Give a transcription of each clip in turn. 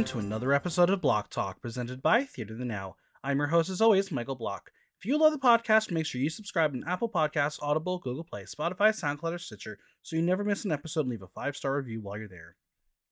welcome to another episode of Block Talk presented by Theater the Now. I'm your host, as always, Michael Block. If you love the podcast, make sure you subscribe on Apple Podcasts, Audible, Google Play, Spotify, SoundCloud, or Stitcher so you never miss an episode and leave a five star review while you're there.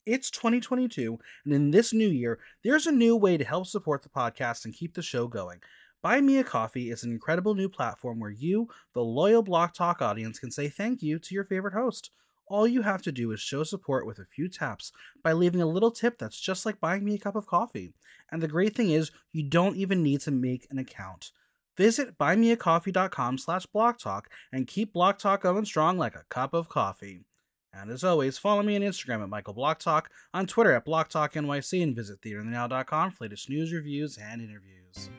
It's 2022, and in this new year, there's a new way to help support the podcast and keep the show going. Buy Me a Coffee is an incredible new platform where you, the loyal Block Talk audience, can say thank you to your favorite host. All you have to do is show support with a few taps by leaving a little tip that's just like buying me a cup of coffee. And the great thing is, you don't even need to make an account. Visit buymeacoffee.com slash blocktalk and keep Block Talk going strong like a cup of coffee. And as always, follow me on Instagram at Michael Block Talk, on Twitter at BlockTalkNYC, and visit theaterthenow.com for latest news, reviews, and interviews.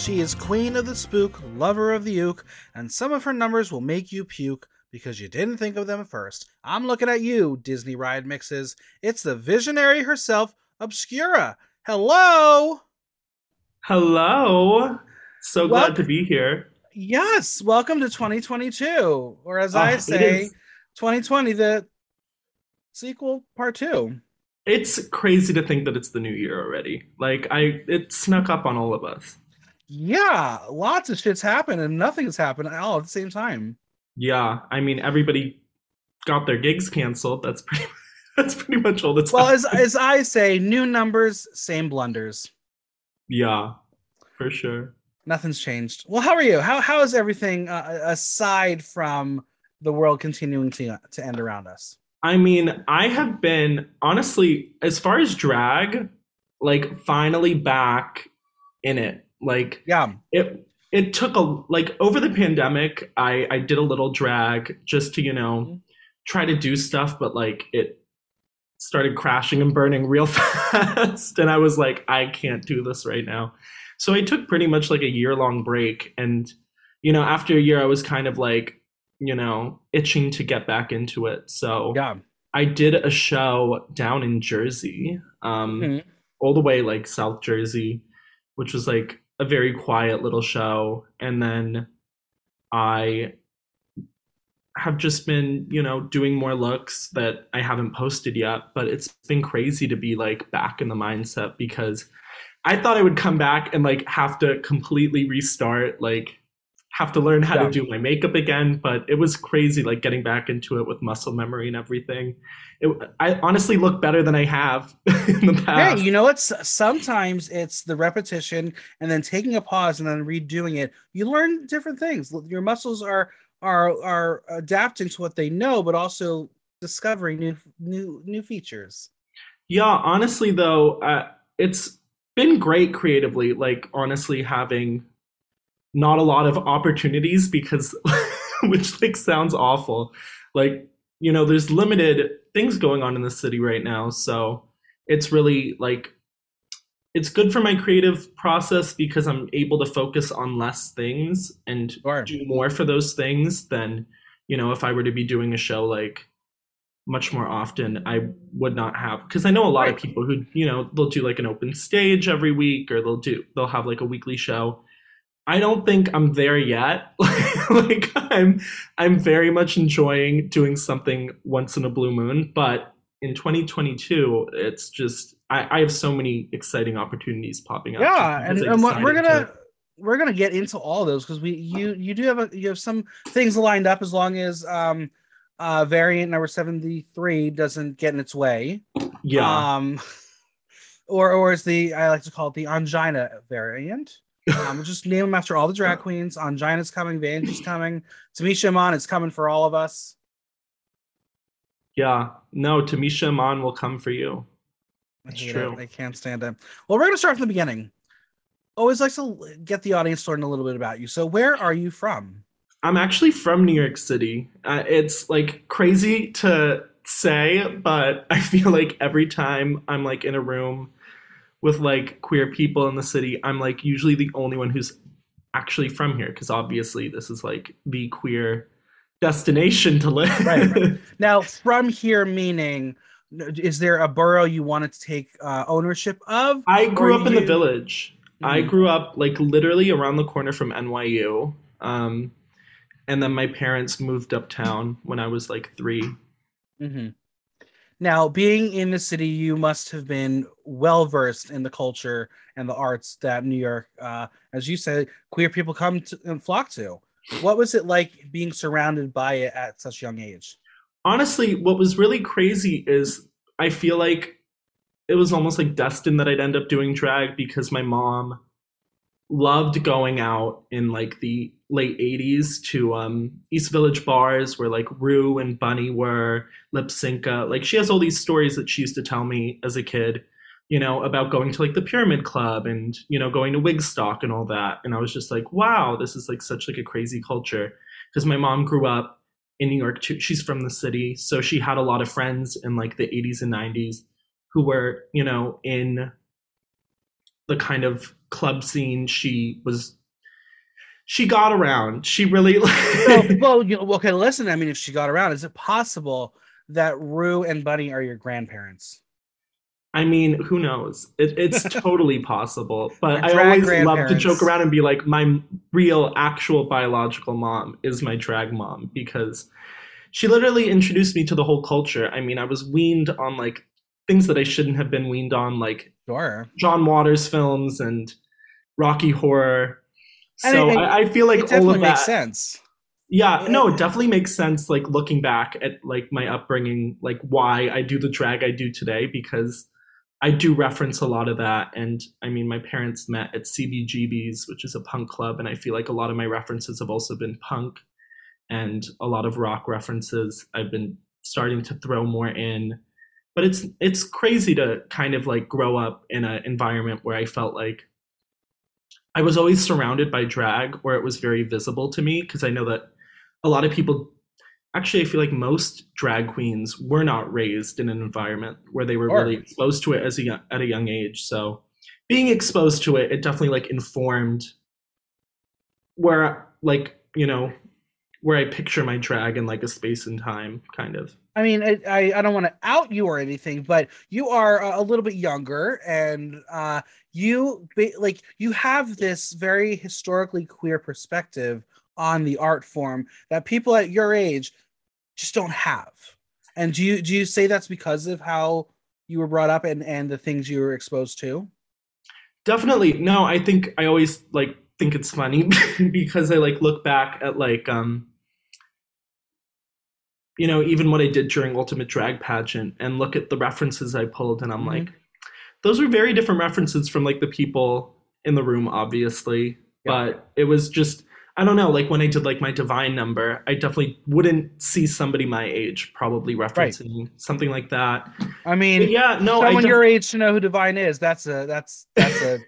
She is queen of the spook, lover of the uke, and some of her numbers will make you puke because you didn't think of them first. I'm looking at you, Disney Ride Mixes. It's the visionary herself, Obscura. Hello! Hello. So glad to be here. Yes, welcome to 2022, or as Ah, I say, 2020, the sequel part two. It's crazy to think that it's the new year already. Like I it snuck up on all of us. Yeah, lots of shit's happened and nothing's happened all at the same time. Yeah, I mean everybody got their gigs canceled. That's pretty that's pretty much all that's Well, as, as I say, new numbers, same blunders. Yeah, for sure. Nothing's changed. Well, how are you? How how is everything uh, aside from the world continuing to to end around us? I mean, I have been honestly, as far as drag, like finally back in it. Like Yeah, it it took a like over the pandemic i i did a little drag just to you know Mhm. try to do stuff but like it started crashing and burning real fast and i was like i can't do this right now so i took pretty much like a year long break and you know after a year i was kind of like you know itching to get back into it so yeah. I did a show down in Jersey, um, Mhm. all the way like South Jersey, which was like a very quiet little show. And then I have just been, you know, doing more looks that I haven't posted yet. But it's been crazy to be like back in the mindset because I thought I would come back and like have to completely restart, like have to learn how Yeah. to do my makeup again. But it was crazy, like getting back into it with muscle memory and everything. It, I honestly look better than I have in the past. Hey, you know it's Sometimes it's the repetition and then taking a pause and then redoing it. You learn different things. Your muscles are are are adapting to what they know, but also discovering new new new features. Yeah, honestly though, uh, it's been great creatively. Like honestly, having not a lot of opportunities because, which like sounds awful. Like you know, there's limited things going on in the city right now, so it's really like it's good for my creative process because I'm able to focus on less things and Sure. do more for those things than you know if I were to be doing a show like much more often I would not have because I know a lot of people who you know they'll do like an open stage every week or they'll do they'll have like a weekly show. I don't think I'm there yet. like I'm I'm very much enjoying doing something once in a blue moon, but in 2022 it's just I, I have so many exciting opportunities popping up. Yeah, and, and what we're gonna to- we're gonna get into all those because we you you do have a you have some things lined up as long as um uh variant number 73 doesn't get in its way. yeah. Um or or is the I like to call it the angina variant. Um, we'll just name them after all the drag queens. Angina's coming, Vanjie's coming, Tamisha Iman is coming for all of us. Yeah, no, Tamisha Iman will come for you. That's hate true. it. I can't stand it. Well, we're gonna start from the beginning. Always like to get the audience to learn a little bit about you. So, where are you from? I'm actually from New York City. Uh, it's like crazy to say, but I feel like every time I'm like in a room with like queer people in the city, I'm like usually the only one who's actually from here because obviously this is like the queer destination to live. Right, right. Now, from here, meaning, is there a borough you wanted to take uh, ownership of? I grew up in the village. I Mhm. grew up like literally around the corner from NYU. Um, and then my parents moved uptown when I was like three. hmm Now, being in the city, you must have been well versed in the culture and the arts that New York, uh, as you said, queer people come to and flock to. What was it like being surrounded by it at such young age? honestly, what was really crazy is I feel like it was almost like destined that I'd end up doing drag because my mom loved going out in like the late 80s to um, East Village bars where like Rue and Bunny were, Lypsinka. Like she has all these stories that she used to tell me as a kid, you know, about going to like the Pyramid Club and, you know, going to Wigstock and all that. And I was just like, wow, this is like such like a crazy culture. Because my mom grew up in New York too. She's from the city, so she had a lot of friends in like the 80s and 90s who were, you know, in the kind of club scene she was she got around. She really well, well, you know, okay, listen. I mean, if she got around, is it possible that Rue and Bunny are your grandparents? I mean, who knows? It, it's totally possible. But I always love to joke around and be like, my real, actual biological mom is my drag mom because she literally introduced me to the whole culture. I mean, I was weaned on like things that I shouldn't have been weaned on, like Sure. John Waters films and Rocky Horror. So it- I, I feel like it all of that. makes sense. Yeah, no, it definitely makes sense. Like looking back at like my upbringing, like why I do the drag I do today, because I do reference a lot of that. And I mean, my parents met at CBGB's, which is a punk club, and I feel like a lot of my references have also been punk, and a lot of rock references I've been starting to throw more in. But it's it's crazy to kind of like grow up in an environment where I felt like I was always surrounded by drag, where it was very visible to me, because I know that a lot of people actually i feel like most drag queens were not raised in an environment where they were Sure. really exposed to it as a young, at a young age so being exposed to it it definitely like informed where like you know where i picture my drag in like a space and time kind of I mean, I, I, I don't want to out you or anything, but you are a, a little bit younger, and uh, you like you have this very historically queer perspective on the art form that people at your age just don't have. And do you do you say that's because of how you were brought up and and the things you were exposed to? definitely no i think i always like think it's funny because i like look back at like um you know even what i did during ultimate drag pageant and look at the references i pulled and i'm Mhm. like those were very different references from like the people in the room obviously Yeah. but it was just i don't know like when i did like my divine number i definitely wouldn't see somebody my age probably referencing something like that I mean, but yeah no I someone def- your age to know who Divine is. That's a that's that's a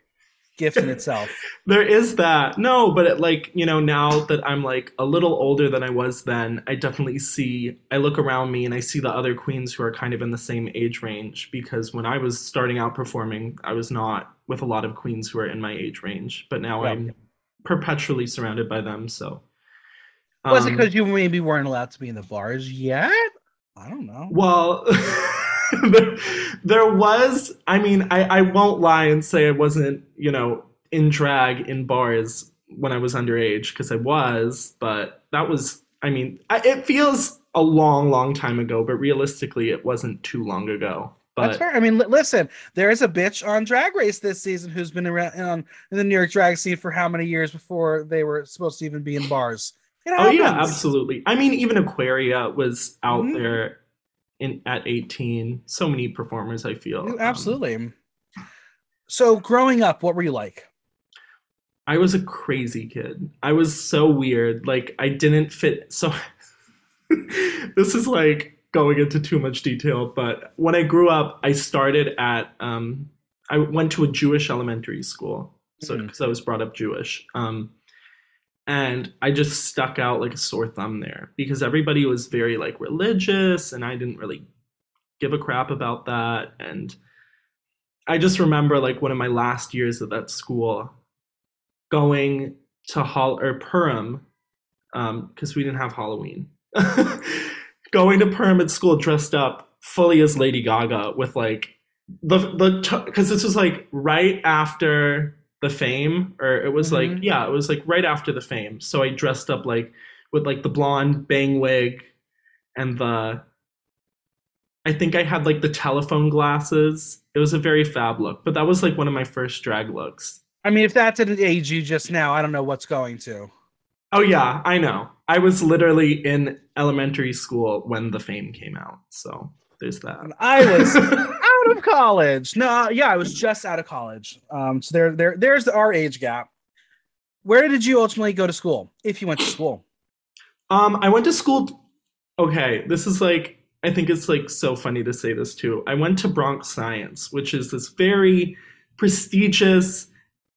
gift in itself. There is that. No, but it, like, you know, now that I'm like a little older than I was then, I definitely see, I look around me and I see the other queens who are kind of in the same age range because when I was starting out performing, I was not with a lot of queens who are in my age range, but now. I'm perpetually surrounded by them. So, Was it um, because you maybe weren't allowed to be in the bars yet? I don't know. Well, there, there was. I mean, I, I won't lie and say I wasn't, you know, in drag in bars when I was underage because I was, but that was. I mean, I, it feels a long, long time ago, but realistically, it wasn't too long ago. That's But fair. I mean, li- listen, there is a bitch on Drag Race this season who's been around on in the New York drag scene for how many years before they were supposed to even be in bars. Oh yeah, absolutely. I mean, even Aquaria was out Mhm. there in at eighteen. So many performers. I feel Um, Absolutely. So, growing up, what were you like? I was a crazy kid. I was so weird. Like I didn't fit so this is like going into too much detail, but when I grew up, I started at um I went to a Jewish elementary school. So because I was brought up Jewish. Um and I just stuck out like a sore thumb there because everybody was very like religious and I didn't really give a crap about that and I just remember like one of my last years at that school going to Hall or Purim um, because we didn't have Halloween, going to pyramid school dressed up fully as Lady Gaga with like the the because this was like right after the fame or it was Mhm. like yeah it was like right after the fame. So I dressed up like with like the blonde bang wig and the I think I had like the telephone glasses. It was a very fab look but that was like one of my first drag looks. I mean, if that didn't age you just now, I don't know what's going to. oh yeah I know. I was literally in elementary school when the fame came out so there's that. I was of college. No, yeah, I was just out of college. Um, so there, there, there's the, our age gap. Where did you ultimately go to school, if you went to school? Um, I went to school. Okay, this is like I think it's like so funny to say this too. I went to Bronx Science, which is this very prestigious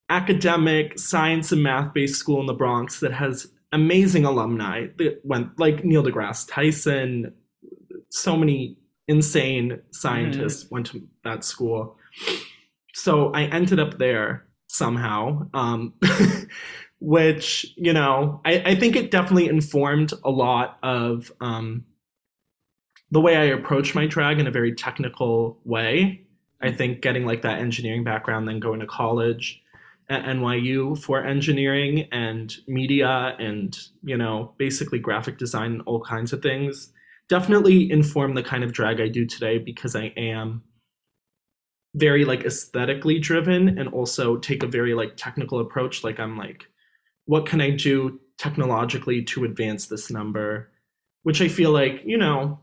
academic science and math based school in the Bronx that has amazing alumni that went like Neil deGrasse Tyson, so many insane scientists went to that school. So I ended up there somehow. Um, which you know I, I think it definitely informed a lot of um, the way I approach my drag in a very technical way. I think getting like that engineering background, then going to college at NYU for engineering and media and you know basically graphic design and all kinds of things definitely inform the kind of drag I do today because I am very like aesthetically driven and also take a very like technical approach. Like i'm like what can i do technologically to advance this number? Which i feel like you know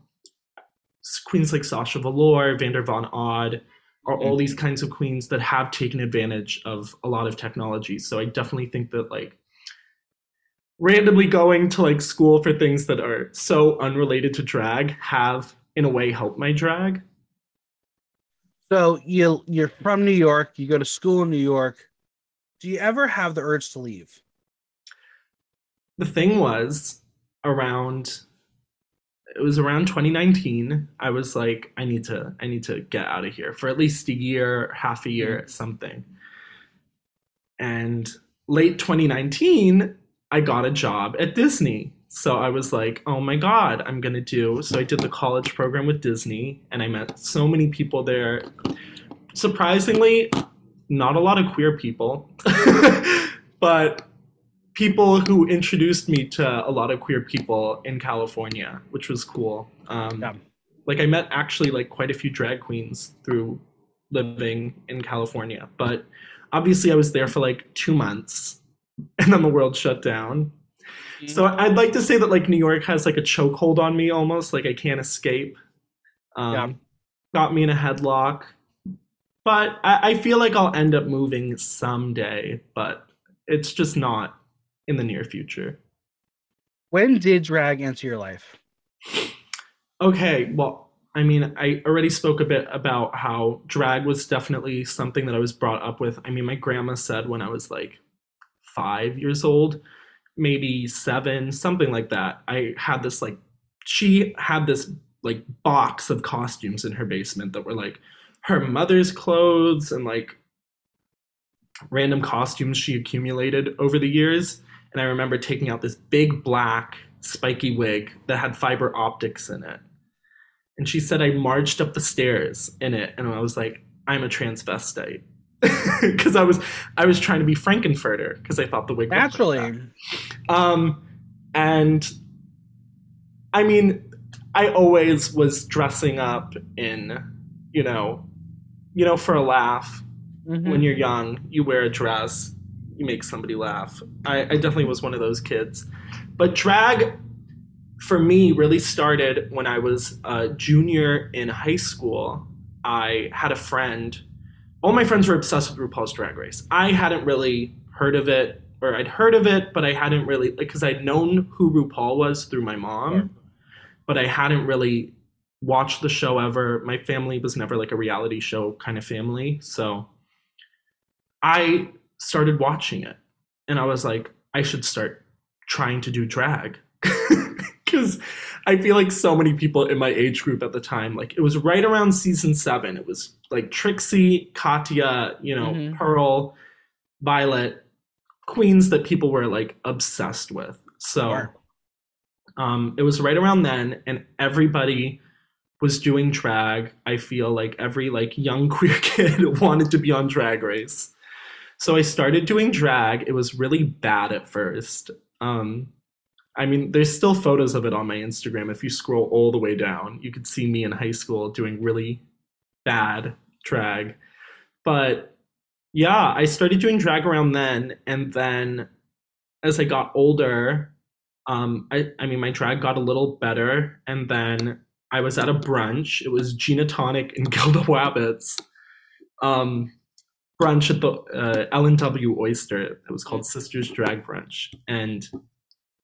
queens like sasha velour vander von odd are all mm-hmm. these kinds of queens that have taken advantage of a lot of technology. So i definitely think that like randomly going to like school for things that are so unrelated to drag have in a way helped my drag So you you're from New York. You go to school in New York. Do you ever have the urge to leave? the thing was around it was around 2019 i was like i need to i need to get out of here for at least a year half a year mm-hmm. something and late 2019 i got a job at disney so i was like oh my god i'm gonna do so i did the college program with disney and i met so many people there surprisingly not a lot of queer people but people who introduced me to a lot of queer people in California, which was cool. Um, Yeah. Like I met actually like quite a few drag queens through living in California, but obviously I was there for like two months, and then the world shut down. So I'd like to say that like New York has like a chokehold on me almost, like I can't escape. Um, Yeah. Got me in a headlock, but I, I feel like I'll end up moving someday, but it's just not in the near future. when did drag enter your life? Okay, well, I mean, I already spoke a bit about how drag was definitely something that I was brought up with. I mean, my grandma said when I was like five years old, maybe seven, something like that, I had this like, she had this like box of costumes in her basement that were like her mother's clothes and like random costumes she accumulated over the years. And I remember taking out this big black spiky wig that had fiber optics in it. And she said I marched up the stairs in it, and I was like, I'm a transvestite. Because I was I was trying to be Frank-N-Furter because I thought the wig looked like Naturally. Um, and I mean, I always was dressing up in, you know, you know, for a laugh. Mhm. When you're young, you wear a dress, you make somebody laugh. I, I definitely was one of those kids. But drag, for me, really started when I was a junior in high school. I had a friend. All my friends were obsessed with RuPaul's Drag Race. I hadn't really heard of it, or I'd heard of it, but I hadn't really because I'd known who RuPaul was through my mom, but I hadn't really watched the show ever. My family was never like a reality show kind of family, so I started watching it, and I was like, I should start trying to do drag because I feel like so many people in my age group at the time, like it was right around season seven. It was like Trixie, Katya, you know, Mhm. Pearl, Violet, queens that people were like obsessed with. So Sure. Um, it was right around then, and everybody was doing drag. I feel like every like young queer kid wanted to be on Drag Race. So I started doing drag. It was really bad at first. Um, I mean, there's still photos of it on my Instagram. If you scroll all the way down, you could see me in high school doing really bad drag. But yeah, I started doing drag around then, and then as I got older, um, I, I mean, my drag got a little better, and then I was at a brunch. It was Gina Tonic and Gilda Wabbits. Um, brunch at the uh, L&W Oyster. It was called Sisters Drag Brunch, and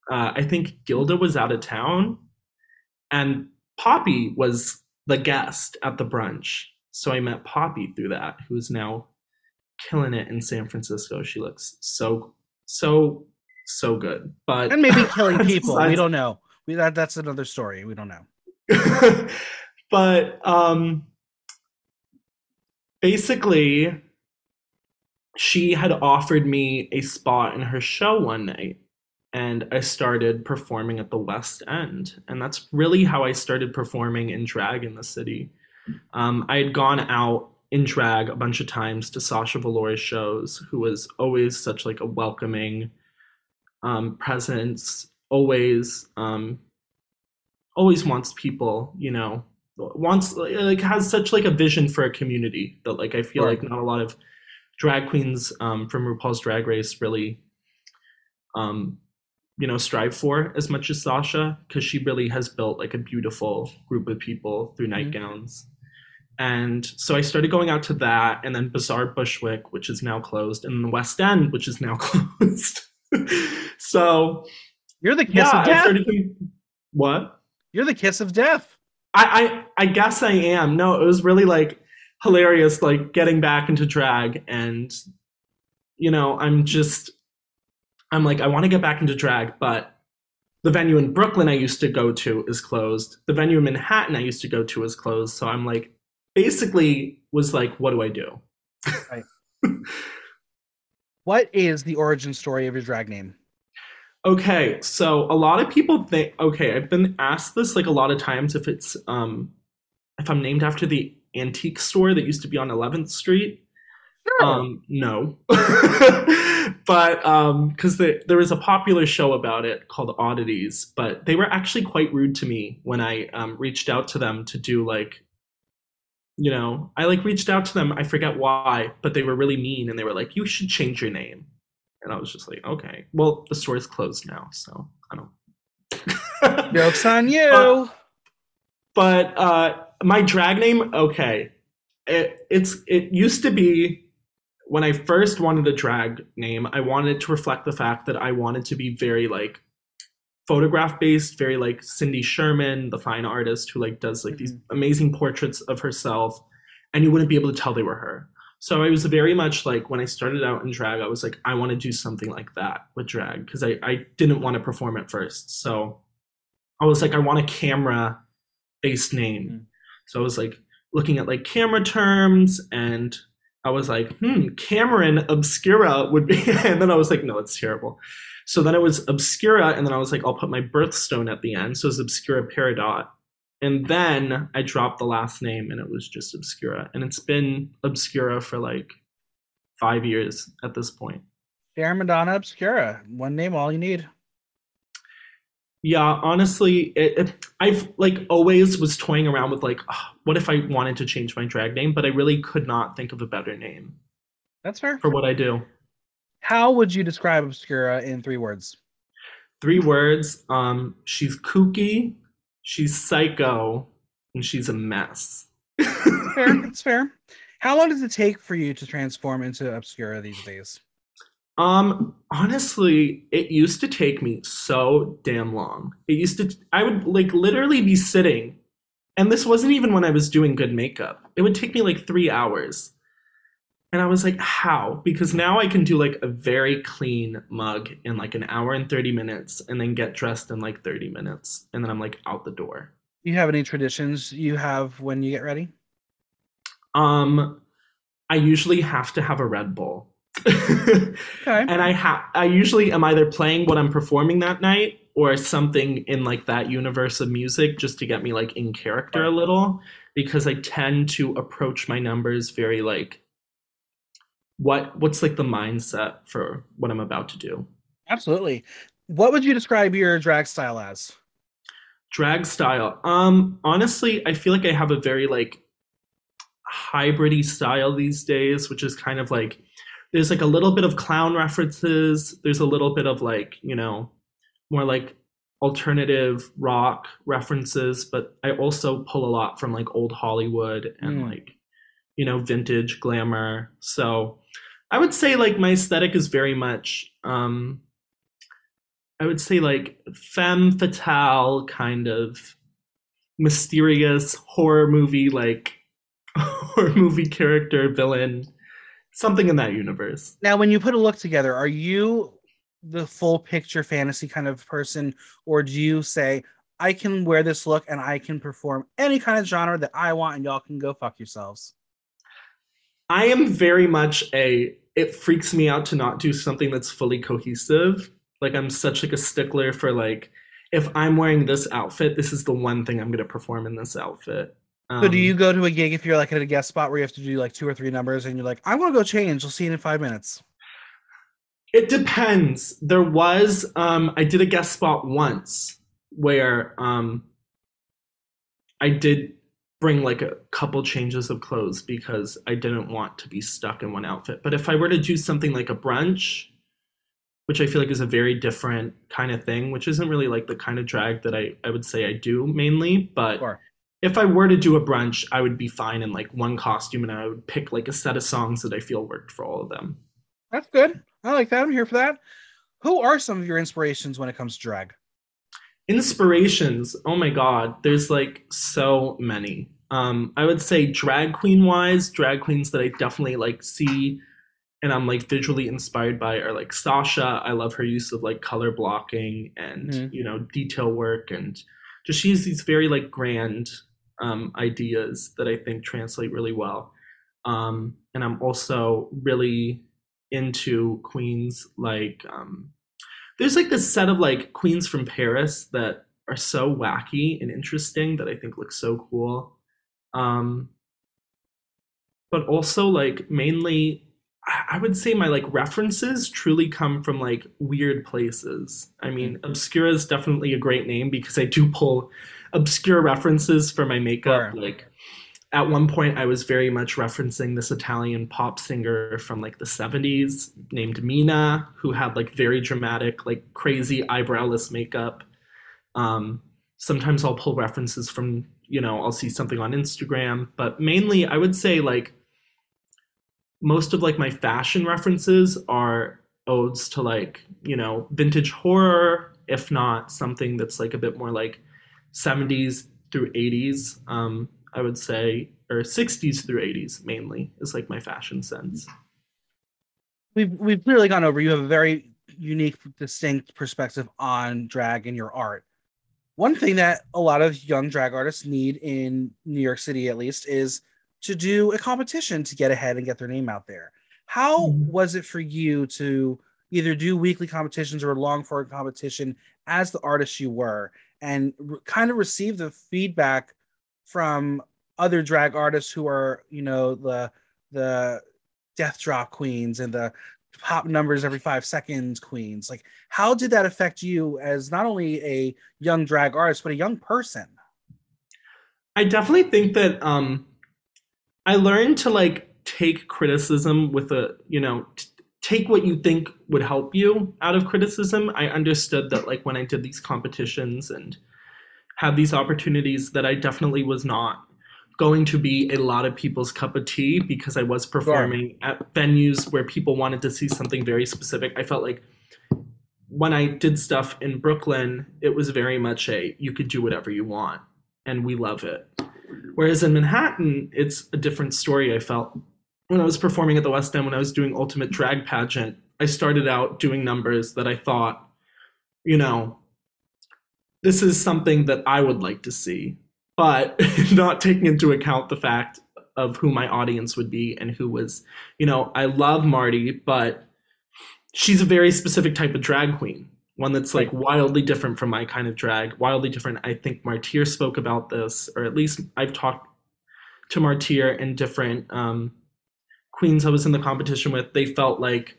uh, I think Gilda was out of town, and Poppy was the guest at the brunch. So I met Poppy through that, who is now killing it in San Francisco. She looks so so so good, but and maybe killing people. we don't know. We that that's another story. We don't know. but um, basically, she had offered me a spot in her show one night and I started performing at the West End. And that's really how I started performing in drag in the city. Um, I had gone out in drag a bunch of times to Sasha Velour's shows, who was always such like a welcoming um, presence, always, um, always wants people, you know, wants like has such like a vision for a community that like I feel right. like not a lot of drag queens um, from RuPaul's Drag Race really um, you know strive for as much as Sasha because she really has built like a beautiful group of people through mm-hmm. nightgowns. And so I started going out to that, and then Bizarre Bushwick, which is now closed, and the West End, which is now closed. so you're the kiss yeah, of death. Doing, what? You're the kiss of death. I, I I guess I am. No, it was really like hilarious, like getting back into drag, and you know, I'm just I'm like, I want to get back into drag, but the venue in Brooklyn I used to go to is closed. The venue in Manhattan I used to go to is closed. So I'm like, basically, was like, what do I do? Right. what is the origin story of your drag name? Okay, so a lot of people think. Okay, I've been asked this like a lot of times if it's um if I'm named after the antique store that used to be on 11th Street. Sure. Um, no. but um because the, there was a popular show about it called oddities but they were actually quite rude to me when i um, reached out to them to do like you know i like reached out to them i forget why but they were really mean and they were like you should change your name. And i was just like okay well the store is closed now so i don't jokes on you. But, but uh my drag name okay it, it's it used to be when I first wanted a drag name, I wanted to reflect the fact that I wanted to be very like photograph based, very like Cindy Sherman, the fine artist who like does like mm-hmm. these amazing portraits of herself, and you wouldn't be able to tell they were her. So I was very much like when I started out in drag, I was like, I want to do something like that with drag because I, I didn't want to perform at first. So I was like, I want a camera based name. Mm-hmm. So I was like looking at like camera terms and I was like, hmm, Cameron Obscura would be. and then I was like, no, it's terrible. So then it was Obscura, and then I was like, I'll put my birthstone at the end. So it's Obscura Peridot. And then I dropped the last name, and it was just Obscura. And it's been Obscura for like five years at this point. Sarah Madonna Obscura. One name, all you need. Yeah, honestly, it, it, I've like always was toying around with like, oh, what if I wanted to change my drag name, but I really could not think of a better name. That's fair for what I do. How would you describe Obscura in three words? Three words. Um, she's kooky, she's psycho, and she's a mess. fair. It's fair. How long does it take for you to transform into Obscura these days? Um, honestly, it used to take me so damn long. It used to, I would like literally be sitting, and this wasn't even when I was doing good makeup. It would take me like three hours. And I was like, how? Because now I can do like a very clean mug in like an hour and 30 minutes and then get dressed in like 30 minutes. And then I'm like out the door. You have any traditions you have when you get ready? Um, I usually have to have a Red Bull okay. And I have I usually am either playing what I'm performing that night or something in like that universe of music just to get me like in character a little because I tend to approach my numbers very like what what's like the mindset for what I'm about to do. Absolutely. What would you describe your drag style as? Drag style. Um honestly, I feel like I have a very like hybridy style these days, which is kind of like there's like a little bit of clown references, there's a little bit of like, you know, more like alternative rock references, but I also pull a lot from like old Hollywood and mm. like, you know, vintage glamour. So I would say like my aesthetic is very much um I would say like femme fatale kind of mysterious horror movie like horror movie character villain something in that universe. Now when you put a look together, are you the full picture fantasy kind of person or do you say I can wear this look and I can perform any kind of genre that I want and y'all can go fuck yourselves? I am very much a it freaks me out to not do something that's fully cohesive. Like I'm such like a stickler for like if I'm wearing this outfit, this is the one thing I'm going to perform in this outfit. Um, so do you um, go to a gig if you're like at a guest spot where you have to do like two or three numbers and you're like, I want to go change. I'll see you in five minutes. It depends. There was um I did a guest spot once where um I did bring like a couple changes of clothes because I didn't want to be stuck in one outfit. But if I were to do something like a brunch, which I feel like is a very different kind of thing, which isn't really like the kind of drag that I, I would say I do mainly. But sure. If I were to do a brunch, I would be fine in like one costume and I would pick like a set of songs that I feel worked for all of them. That's good. I like that. I'm here for that. Who are some of your inspirations when it comes to drag? inspirations oh my god there's like so many um i would say drag queen wise drag queens that i definitely like see and i'm like visually inspired by are like sasha i love her use of like color blocking and mm-hmm. you know detail work and just she has these very like grand um ideas that i think translate really well um and i'm also really into queens like um there's like this set of like queens from Paris that are so wacky and interesting that I think look so cool. Um, but also like mainly I would say my like references truly come from like weird places. I mean, mm-hmm. Obscura is definitely a great name because I do pull obscure references for my makeup. Sure. Like at one point I was very much referencing this Italian pop singer from like the 70s named Mina who had like very dramatic like crazy eyebrowless makeup. Um, sometimes I'll pull references from, you know, I'll see something on Instagram, but mainly I would say like most of like my fashion references are odes to like, you know, vintage horror, if not something that's like a bit more like 70s through 80s. Um, I would say, or 60s through 80s mainly is like my fashion sense. We've we've clearly gone over. You have a very unique, distinct perspective on drag and your art. One thing that a lot of young drag artists need in New York City, at least, is to do a competition to get ahead and get their name out there. How mm-hmm. was it for you to either do weekly competitions or a long form competition as the artist you were and re- kind of receive the feedback from other drag artists who are, you know, the the death drop queens and the pop numbers every five seconds queens. Like, how did that affect you as not only a young drag artist but a young person? I definitely think that um, I learned to like take criticism with a, you know, t- take what you think would help you out of criticism. I understood that like when I did these competitions and had these opportunities that I definitely was not going to be a lot of people's cup of tea because I was performing sure. at venues where people wanted to see something very specific. I felt like when I did stuff in Brooklyn, it was very much a you could do whatever you want and we love it. Whereas in Manhattan, it's a different story. I felt when I was performing at the West End, when I was doing Ultimate Drag Pageant, I started out doing numbers that I thought, you know, this is something that I would like to see, but not taking into account the fact of who my audience would be and who was, you know, I love Marti, but she's a very specific type of drag queen. one that's like wildly different from my kind of drag, wildly different. I think Martyr spoke about this, or at least I've talked to Martyr and different um, queens I was in the competition with. They felt like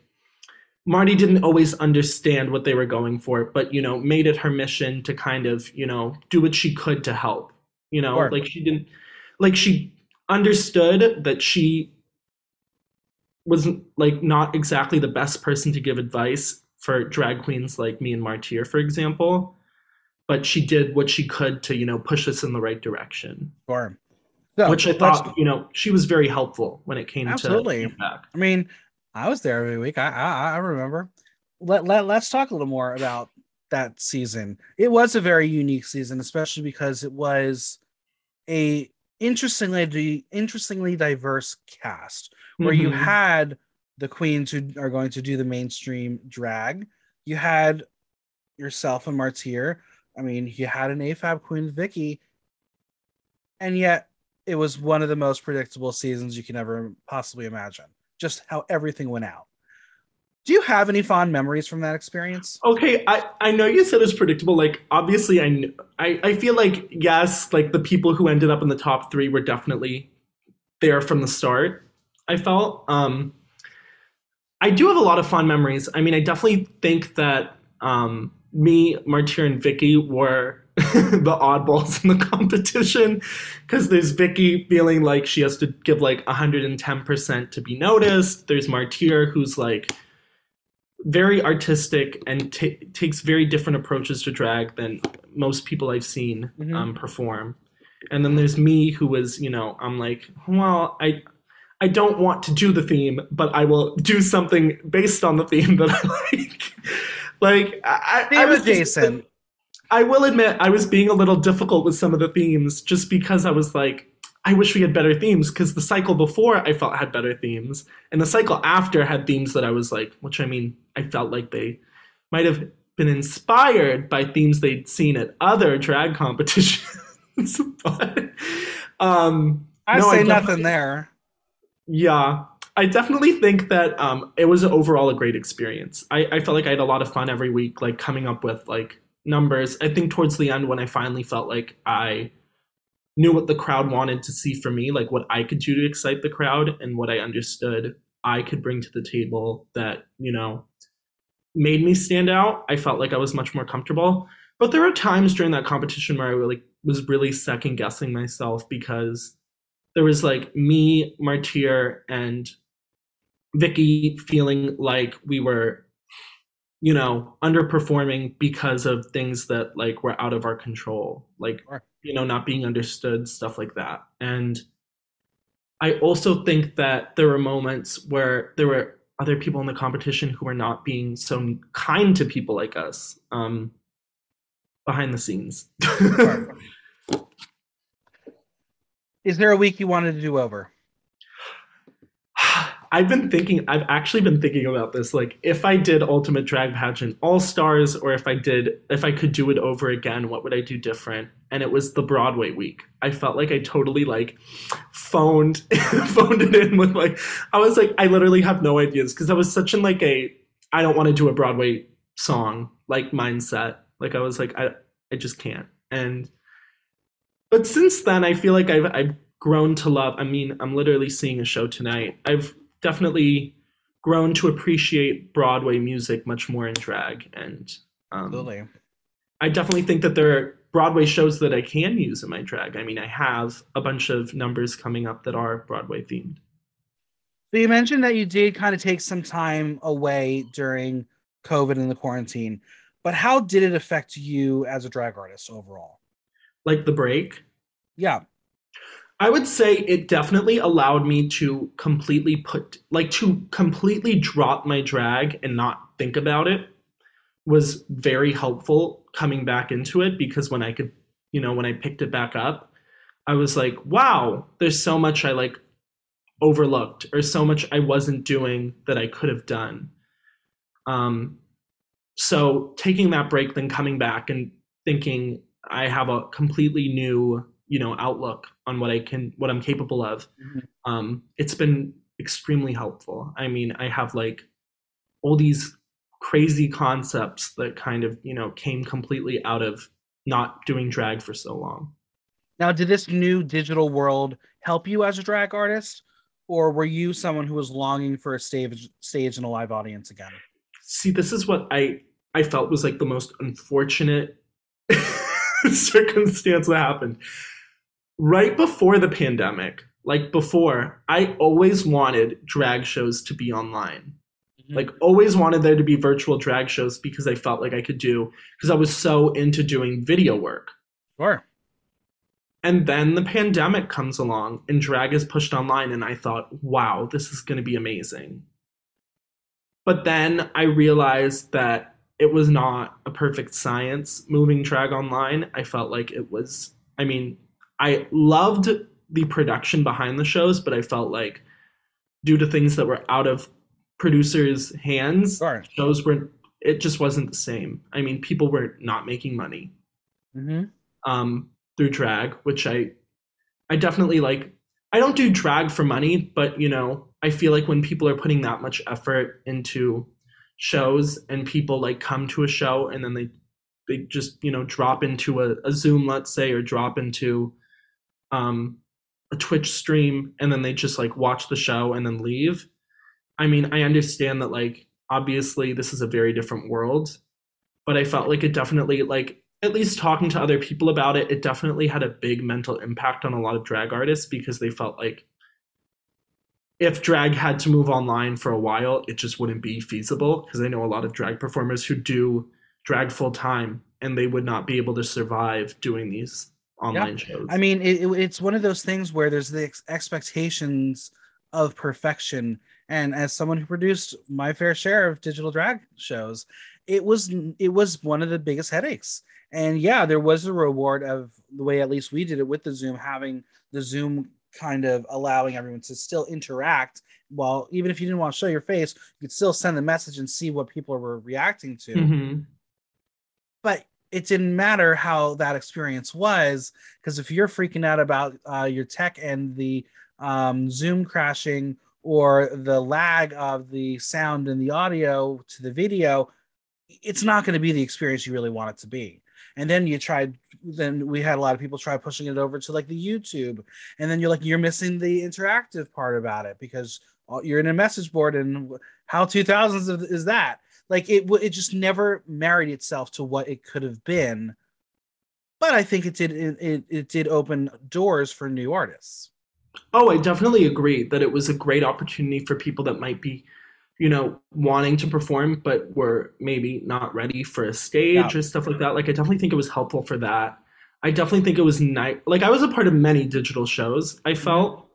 Marti didn't always understand what they were going for, but you know, made it her mission to kind of you know do what she could to help. You know, Sure. like she didn't, like she understood that she wasn't like not exactly the best person to give advice for drag queens like me and Martyr, for example. But she did what she could to, you know, push us in the right direction. Sure. Which I thought, you know, she was very helpful when it came Absolutely. to feedback. I mean, I was there every week. I I, I remember. Let, let let's talk a little more about that season. It was a very unique season, especially because it was a interestingly interestingly diverse cast where you Mhm. had the queens who are going to do the mainstream drag. You had yourself and Martyr. I mean, you had an AFAB queen, Vicky, and yet it was one of the most predictable seasons you can ever possibly imagine. Just how everything went out. Do you have any fond memories from that experience? Okay, I, I know you said it's predictable. Like, obviously, I, I I feel like yes, like the people who ended up in the top three were definitely there from the start. I felt. Um, I do have a lot of fond memories. I mean, I definitely think that um, me, Martyr, and Vicky were the oddballs in the competition because there's Vicky feeling like she has to give like 110% to be noticed. There's Martyr who's like very artistic and ta takes very different approaches to drag than most people I've seen Mhm. um, perform. And then there's me who was, you know, I'm like, well, I I don't want to do the theme, but I will do something based on the theme that I like. like I, I, I Theme was adjacent. I will admit I was being a little difficult with some of the themes just because I was like, I wish we had better themes because the cycle before I felt had better themes, and the cycle after had themes that I was like, which I mean, I felt like they might have been inspired by themes they'd seen at other drag competitions. but um, I no, say definitely- nothing there. yeah, I definitely think that um, it was overall a great experience. I, I felt like I had a lot of fun every week, like coming up with like numbers. I think towards the end, when I finally felt like I knew what the crowd wanted to see from me, like what I could do to excite the crowd, and what I understood I could bring to the table that you know made me stand out. I felt like I was much more comfortable. But there were times during that competition where I really was really second guessing myself because there was like me, Martyr, and Vicky feeling like we were, you know, underperforming because of things that like were out of our control, like Sure. you know, not being understood, stuff like that. And I also think that there were moments where there were other people in the competition who were not being so kind to people like us um, behind the scenes. Is there a week you wanted to do over? I've been thinking, I've actually been thinking about this. Like, if I did Ultimate Drag Pageant All Stars, or if I did, if I could do it over again, what would I do different? And it was the Broadway week. I felt like I totally like phoned, phoned it in with like, I was like, I literally have no ideas because I was such in like a, I don't want to do a Broadway song like mindset. Like I was like, I, I just can't. And, but since then, I feel like I've, I've grown to love. I mean, I'm literally seeing a show tonight. I've definitely grown to appreciate Broadway music much more in drag, and um, Absolutely. I definitely think that there are Broadway shows that I can use in my drag. I mean, I have a bunch of numbers coming up that are Broadway themed. So you mentioned that you did kind of take some time away during COVID and the quarantine, but how did it affect you as a drag artist overall? Like the break, Yeah. I would say it definitely allowed me to completely put, like, to completely drop my drag and not think about it was very helpful coming back into it because when I could, you know, when I picked it back up, I was like, wow, there's so much I like overlooked or so much I wasn't doing that I could have done. Um, so taking that break, then coming back and thinking I have a completely new, you know, outlook on what I can, what I'm capable of. Mhm. Um, it's been extremely helpful. I mean, I have like all these crazy concepts that kind of you know came completely out of not doing drag for so long. Now, did this new digital world help you as a drag artist, or were you someone who was longing for a stage stage and a live audience again? See, this is what I I felt was like the most unfortunate circumstance that happened. Right before the pandemic, like before, I always wanted drag shows to be online. Mm-hmm. Like always wanted there to be virtual drag shows because I felt like I could do because I was so into doing video work. Sure. And then the pandemic comes along and drag is pushed online and I thought, "Wow, this is going to be amazing." But then I realized that it was not a perfect science moving drag online. I felt like it was I mean, I loved the production behind the shows, but I felt like due to things that were out of producers' hands, sure. shows were it just wasn't the same. I mean, people were not making money mm-hmm. um, through drag, which I I definitely like. I don't do drag for money, but you know, I feel like when people are putting that much effort into shows and people like come to a show and then they they just you know drop into a, a Zoom, let's say, or drop into um, a Twitch stream and then they just like watch the show and then leave. I mean, I understand that like obviously this is a very different world, but I felt like it definitely like at least talking to other people about it, it definitely had a big mental impact on a lot of drag artists because they felt like if drag had to move online for a while, it just wouldn't be feasible because I know a lot of drag performers who do drag full time and they would not be able to survive doing these online yeah. shows. I mean, it, it's one of those things where there's the ex- expectations of perfection. And as someone who produced my fair share of digital drag shows, it was it was one of the biggest headaches. And yeah, there was a reward of the way at least we did it with the Zoom, having the Zoom kind of allowing everyone to still interact. While even if you didn't want to show your face, you could still send the message and see what people were reacting to. Mm-hmm. But it didn't matter how that experience was because if you're freaking out about uh, your tech and the um, Zoom crashing or the lag of the sound and the audio to the video, it's not going to be the experience you really want it to be. And then you tried, then we had a lot of people try pushing it over to like the YouTube. And then you're like, you're missing the interactive part about it because you're in a message board and how 2000s is that? Like it, it just never married itself to what it could have been. But I think it did, it, it, it did open doors for new artists. Oh, I definitely agree that it was a great opportunity for people that might be, you know, wanting to perform but were maybe not ready for a stage yeah. or stuff like that. Like I definitely think it was helpful for that. I definitely think it was nice. Like I was a part of many digital shows. I mm-hmm. felt,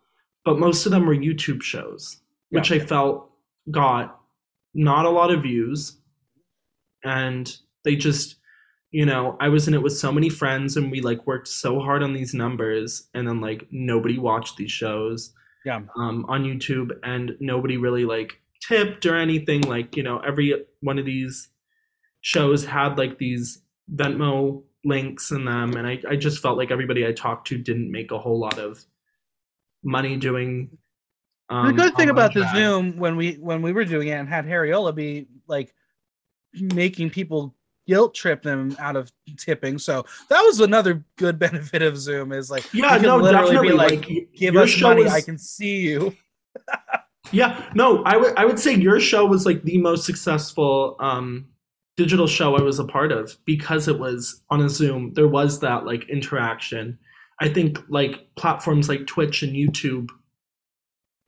but most of them were YouTube shows, which yeah. I felt got not a lot of views, and they just you know, I was in it with so many friends and we like worked so hard on these numbers and then like nobody watched these shows. Yeah. Um, on YouTube and nobody really like tipped or anything. Like, you know, every one of these shows had like these Venmo links in them. And I, I just felt like everybody I talked to didn't make a whole lot of money doing um, the good thing about the Zoom when we when we were doing it and had Harriola be like making people guilt trip them out of tipping. So that was another good benefit of Zoom is like yeah, no, definitely. like, like give us money, was... I can see you. yeah, no, I would I would say your show was like the most successful um digital show I was a part of because it was on a Zoom. There was that like interaction. I think like platforms like Twitch and YouTube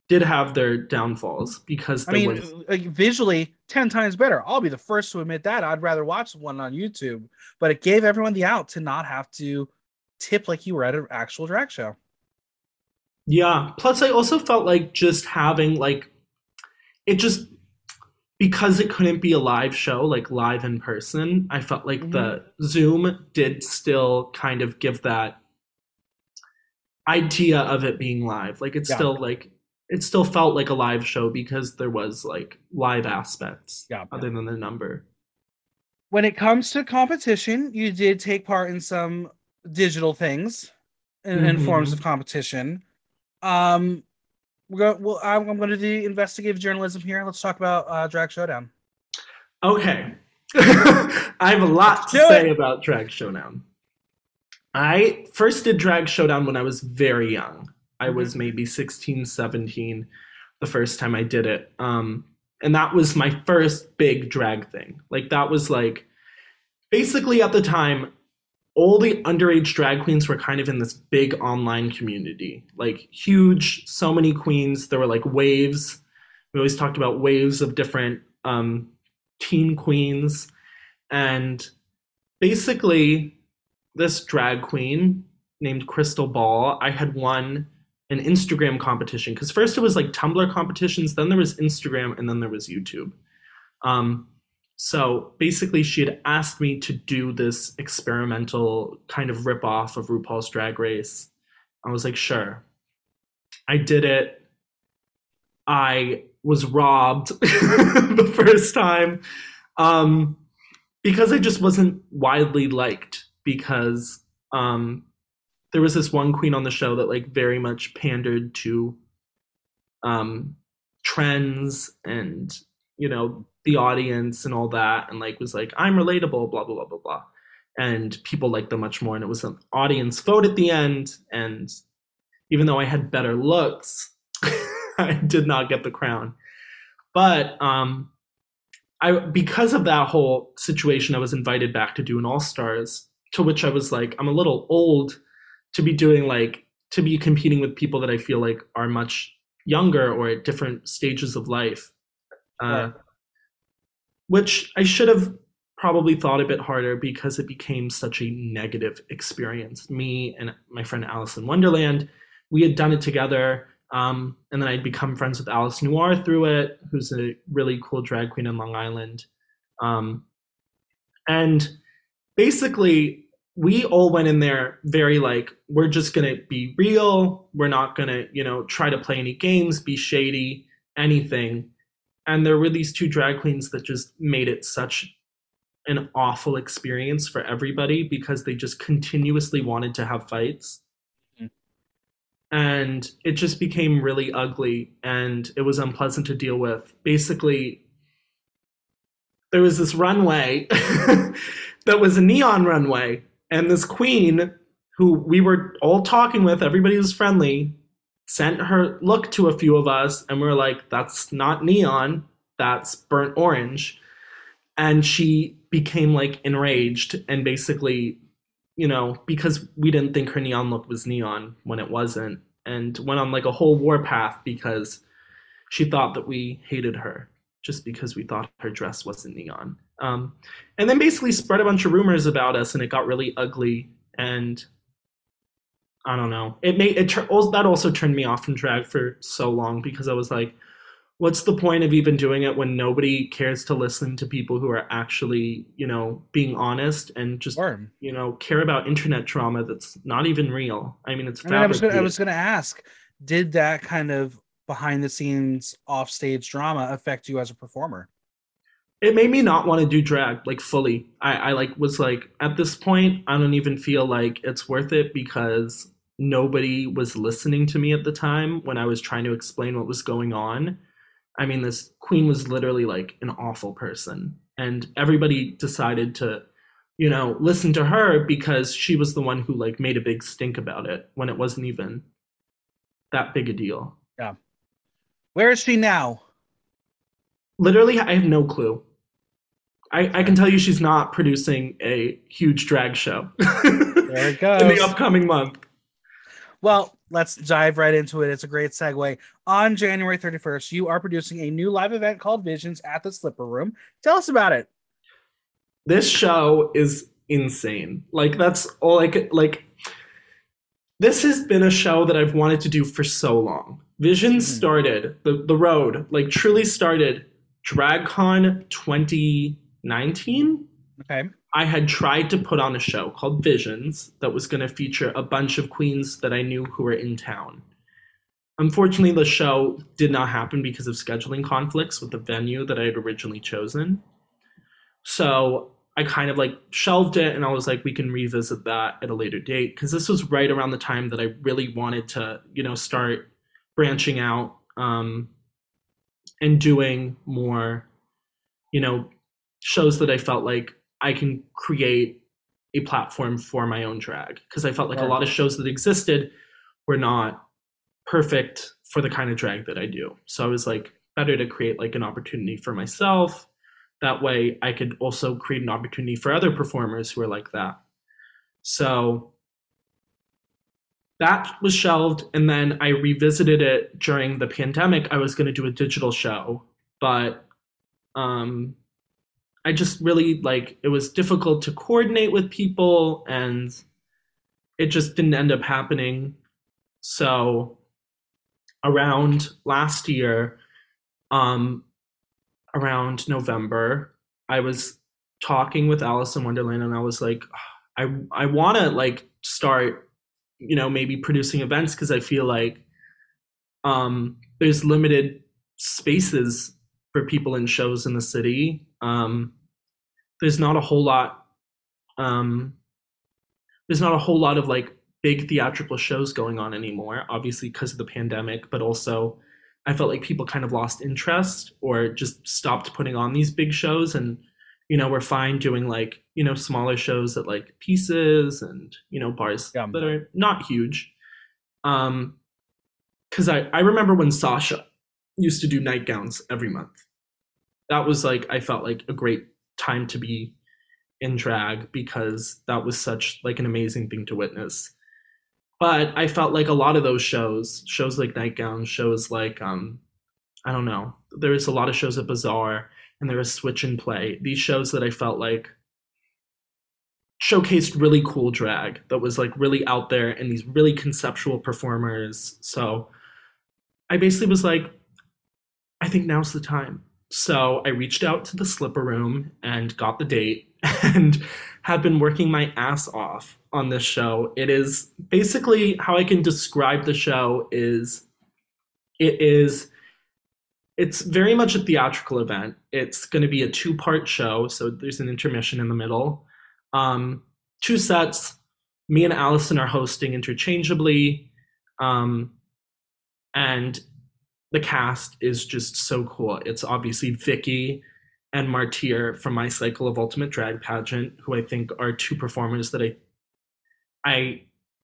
did have their downfalls because I mean, was... like, visually, ten times better. I'll be the first to admit that. I'd rather watch one on YouTube, but it gave everyone the out to not have to tip like you were at an actual drag show. Yeah. Plus, I also felt like just having like it just because it couldn't be a live show, like live in person. I felt like mm-hmm. the Zoom did still kind of give that idea of it being live. Like it's yeah. still like it still felt like a live show because there was like live aspects yeah, other yeah. than the number. When it comes to competition, you did take part in some digital things and, mm-hmm. forms of competition. Um, we're going. Well, I'm, I'm going to do investigative journalism here. Let's talk about uh, Drag Showdown. Okay. I have a lot to say it. about Drag Showdown. I first did Drag Showdown when I was very young. I was maybe 16, 17 the first time I did it. Um, and that was my first big drag thing. Like, that was like basically at the time, all the underage drag queens were kind of in this big online community, like huge, so many queens. There were like waves. We always talked about waves of different um, teen queens. And basically, this drag queen named Crystal Ball, I had won an Instagram competition because first it was like Tumblr competitions, then there was Instagram, and then there was YouTube. Um, so basically, she had asked me to do this experimental kind of rip off of RuPaul's Drag Race. I was like, sure. I did it. I was robbed the first time um, because I just wasn't widely liked. Because um, there was this one queen on the show that like very much pandered to um, trends and you know the audience and all that, and like was like I'm relatable, blah blah blah blah blah, and people liked them much more. And it was an audience vote at the end, and even though I had better looks, I did not get the crown. But um, I because of that whole situation, I was invited back to do an All Stars, to which I was like, I'm a little old to be doing like to be competing with people that I feel like are much younger or at different stages of life. Uh, Right. Which I should have probably thought a bit harder because it became such a negative experience. Me and my friend Alice in Wonderland, we had done it together. Um, and then I'd become friends with Alice Noir through it, who's a really cool drag queen in Long Island. Um, and basically, we all went in there very like, we're just gonna be real. We're not gonna, you know, try to play any games, be shady, anything. And there were these two drag queens that just made it such an awful experience for everybody because they just continuously wanted to have fights Mhm. and it just became really ugly and it was unpleasant to deal with. Basically, there was this runway that was a neon runway, and this queen who we were all talking with, everybody was friendly, sent her look to a few of us, and we're like, that's not neon, that's burnt orange. And she became like enraged and basically you know, because we didn't think her neon look was neon when it wasn't, and went on like a whole warpath because she thought that we hated her just because we thought her dress wasn't neon. Um, and then basically spread a bunch of rumors about us, and it got really ugly. And I don't know, it made it that also turned me off from drag for so long because I was like, what's the point of even doing it when nobody cares to listen to people who are actually, you know, being honest and just Or, you know, care about internet trauma that's not even real. I mean, it's I, was gonna, I was gonna ask, did that kind of behind the scenes off stage drama affect you as a performer? It made me not want to do drag like fully. I, I like was like at this point, I don't even feel like it's worth it because nobody was listening to me at the time when I was trying to explain what was going on. I mean, this queen was literally like an awful person, and everybody decided to, you know, listen to her because she was the one who like made a big stink about it when it wasn't even that big a deal. Yeah. Where is she now? literally i have no clue i, I can tell you she's not producing a huge drag show There it goes. in the upcoming month Well, let's dive right into it. It's a great segue. On January 31st, you are producing a new live event called Visions at the Slipper Room. Tell us about it. this show is insane like that's all i could like this has been a show that i've wanted to do for so long vision Mhm. started the, the road like truly started dragcon 2019 Okay. I had tried to put on a show called Visions that was going to feature a bunch of queens that I knew who were in town. Unfortunately, the show did not happen because of scheduling conflicts with the venue that I had originally chosen. So I kind of like shelved it and I was like, we can revisit that at a later date because this was right around the time that I really wanted to, you know, start branching out um, and doing more, you know, shows that I felt like I can create a platform for my own drag because I felt like a lot of shows that existed were not perfect for the kind of drag that I do. So I was like, better to create like an opportunity for myself. That way I could also create an opportunity for other performers who are like that. So that was shelved and then I revisited it during the pandemic. I was going to do a digital show, but um I just really like it was difficult to coordinate with people and it just didn't end up happening. So around last year, um, around November, I was talking with Alice in Wonderland and I was like, I I wanna like start, you know, maybe producing events because I feel like um there's limited spaces for people in shows in the city. Um there's not a whole lot um there's not a whole lot of like big theatrical shows going on anymore obviously because of the pandemic but also i felt like people kind of lost interest or just stopped putting on these big shows and you know we're fine doing like you know smaller shows at like pieces and you know bars Yeah. that are not huge um because i i remember when sasha used to do nightgowns every month that was like i felt like a great time to be in drag because that was such like an amazing thing to witness. But i felt like a lot of those shows shows like nightgown shows like um i don't know there was a lot of shows at Bizarre and there was switch and play. These shows that i felt like showcased really cool drag that was like really out there and these really conceptual performers. So i basically was like i think now's the time so I reached out to the slipper room and got the date and have been working my ass off on this show. It is basically how I can describe the show is it is it's very much a theatrical event. It's going to be a two-part show, so there's an intermission in the middle. Um, two sets. Me and Allison are hosting interchangeably, um, and the cast is just so cool. It's obviously Vicky and Marti from my Cycle of Ultimate Drag pageant, who I think are two performers that I I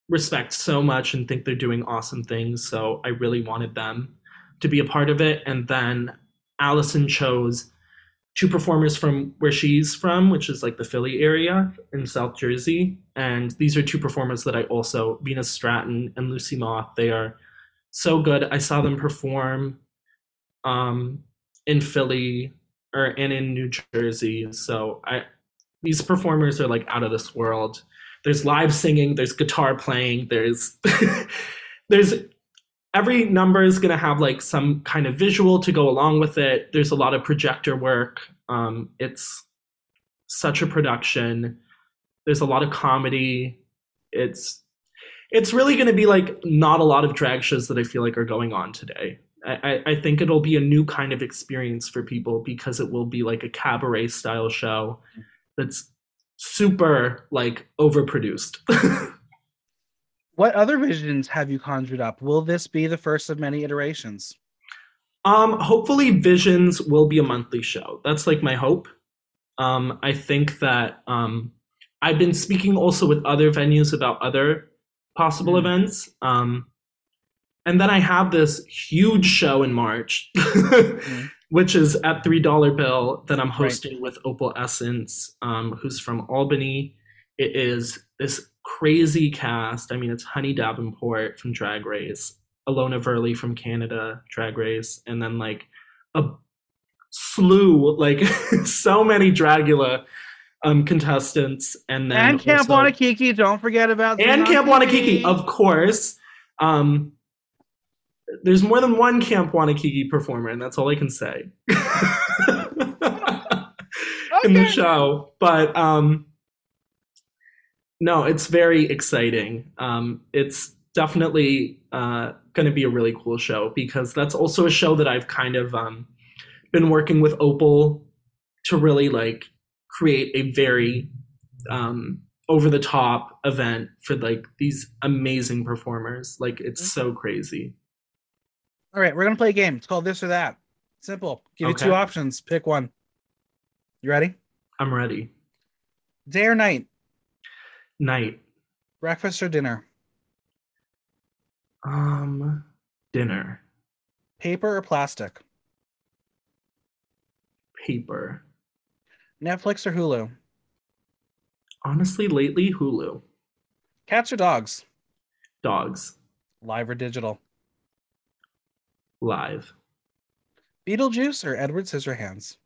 respect so much and think they're doing awesome things. So I really wanted them to be a part of it. And then Allison chose two performers from where she's from, which is like the Philly area in South Jersey. And these are two performers that I also, Venus Stratton and Lucy Moth, they are so good. I saw them perform um, in Philly or and in New Jersey. So I these performers are like out of this world. There's live singing, there's guitar playing, there's there's every number is gonna have like some kind of visual to go along with it. There's a lot of projector work. Um, it's such a production. There's a lot of comedy. It's it's really going to be like not a lot of drag shows that I feel like are going on today. I, I, I think it'll be a new kind of experience for people because it will be like a cabaret style show that's super like overproduced. What other visions have you conjured up? Will this be the first of many iterations? um, hopefully, Visions will be a monthly show. That's like my hope. Um, I think that um, I've been speaking also with other venues about other possible Mm. events. Um, and then I have this huge show in March, which is at Three Dollar Bill that I'm Right. hosting with Opal Essence, um, who's from Albany. It is this crazy cast. I mean, it's Honey Davenport from Drag Race, Ilona Verley from Canada, Drag Race, and then like a slew, like so many Dragula um, contestants, and then and Camp also- Wanakiki, don't forget about and Camp Wanakiki, of course. Um, there's more than one Camp Wanakiki performer, and that's all I can say in the show. But um, no, it's very exciting. Um, it's definitely uh, going to be a really cool show because that's also a show that I've kind of um, been working with Opal to really like create a very um, over the top event for like these amazing performers. Like it's so crazy. All right, we're gonna play a game. It's called this or that. Simple. Give you two options. Pick one. You ready? I'm ready. Day or night? Night. Breakfast or dinner? Um, dinner. Paper or plastic? Paper. Netflix or Hulu? Honestly, lately, Hulu. Cats or dogs? Dogs. Live or digital? Live. Beetlejuice or Edward Scissorhands?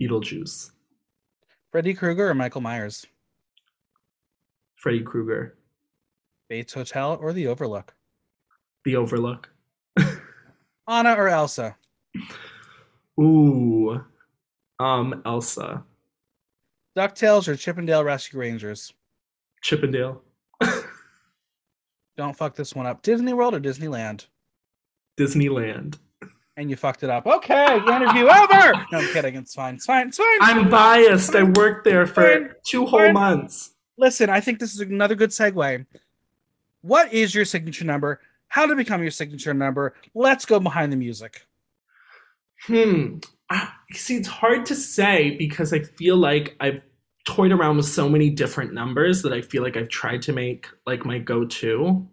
Beetlejuice. Freddy Krueger or Michael Myers? Freddy Krueger. Bates Hotel or The Overlook? The Overlook. Anna or Elsa? Ooh. Um, Elsa. DuckTales or Chip 'n Dale Rescue Rangers? Chip 'n Dale. Don't fuck this one up. Disney World or Disneyland? Disneyland. And you fucked it up. Okay, the interview over. No, I'm kidding. It's fine. It's fine. It's fine. I'm biased. I worked there for two whole months. Listen, I think this is another good segue. What is your signature number? How to become your signature number? Let's go behind the music. Hmm. Ah, See, it's hard to say because I feel like I've toyed around with so many different numbers that I feel like I've tried to make like my go-to.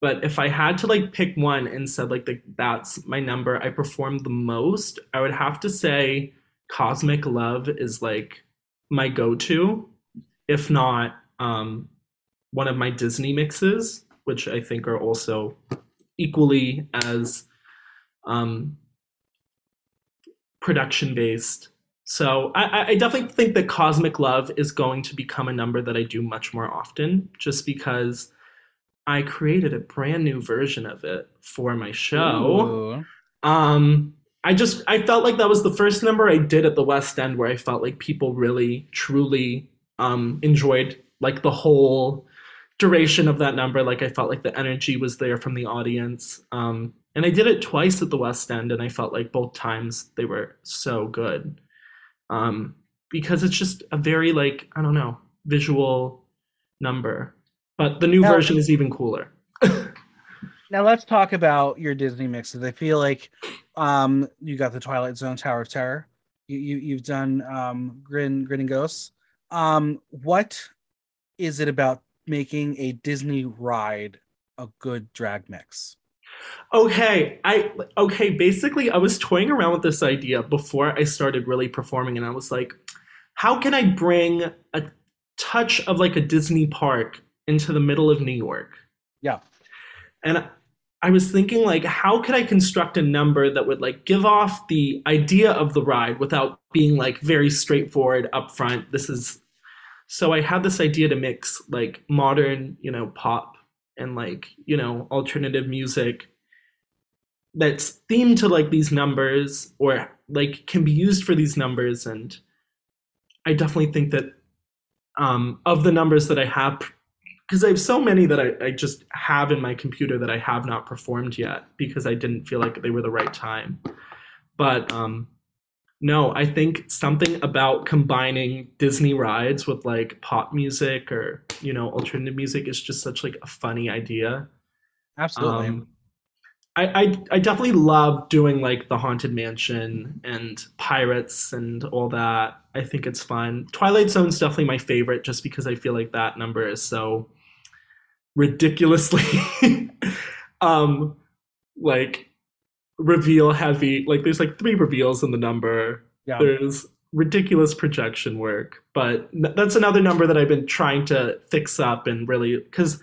But if I had to like pick one and said like the, that's my number I performed the most, I would have to say Cosmic Love is like my go-to. If not, um, one of my Disney mixes, which I think are also equally as um, production based. So I, I- I definitely think that Cosmic Love is going to become a number that I do much more often, just because I created a brand new version of it for my show. Ooh. Um, I just I felt like that was the first number I did at the West End where I felt like people really truly um, enjoyed like the whole duration of that number. Like I felt like the energy was there from the audience. Um, and I did it twice at the West End, and I felt like both times they were so good. Um, because it's just a very like I don't know visual number, but the new Now- version is even cooler. Now let's talk about your Disney mixes. I feel like um, you got the Twilight Zone Tower of Terror. You, you you've done um, Grim Grinning Ghosts. Um, what is it about making a Disney ride a good drag mix? Okay, I okay, basically I was toying around with this idea before I started really performing and I was like, how can I bring a touch of like a Disney park into the middle of New York? Yeah. And I was thinking like how could I construct a number that would like give off the idea of the ride without being like very straightforward upfront. This is so I had this idea to mix like modern, you know, pop and like, you know, alternative music that's themed to like these numbers or like can be used for these numbers and I definitely think that um of the numbers that I have because I have so many that I, I just have in my computer that I have not performed yet because I didn't feel like they were the right time. But um no, I think something about combining Disney rides with like pop music or you know alternative music is just such like a funny idea. Absolutely. Um, I, I I definitely love doing like the haunted mansion and pirates and all that. I think it's fun. Twilight Zone's definitely my favorite just because I feel like that number is so ridiculously um like reveal heavy. Like there's like three reveals in the number. yeah. There's ridiculous projection work, but that's another number that I've been trying to fix up and really because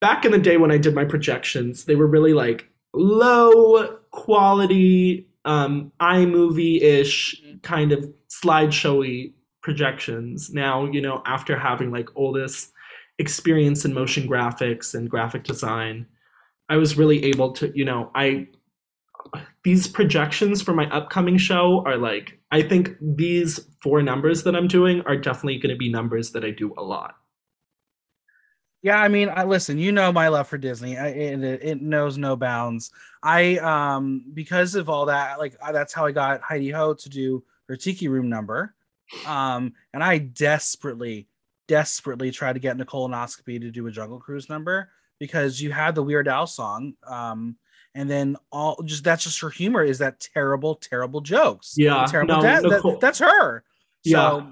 back in the day when I did my projections, they were really like low quality um iMovie ish kind of slideshowy projections. Now, you know, after having like all this experience in motion graphics and graphic design, I was really able to, you know, I these projections for my upcoming show are like I think these four numbers that I'm doing are definitely going to be numbers that I do a lot. Yeah, I mean, I listen. You know my love for Disney. I, it, it knows no bounds. I um because of all that, like that's how I got Heidi Ho to do her Tiki Room number. Um, and I desperately, desperately tried to get Nicole Noscopy to do a Jungle Cruise number because you had the Weird Al song. Um, and then all just that's just her humor is that terrible, terrible jokes. Yeah, terrible no, dad. that- that's her. So Yeah.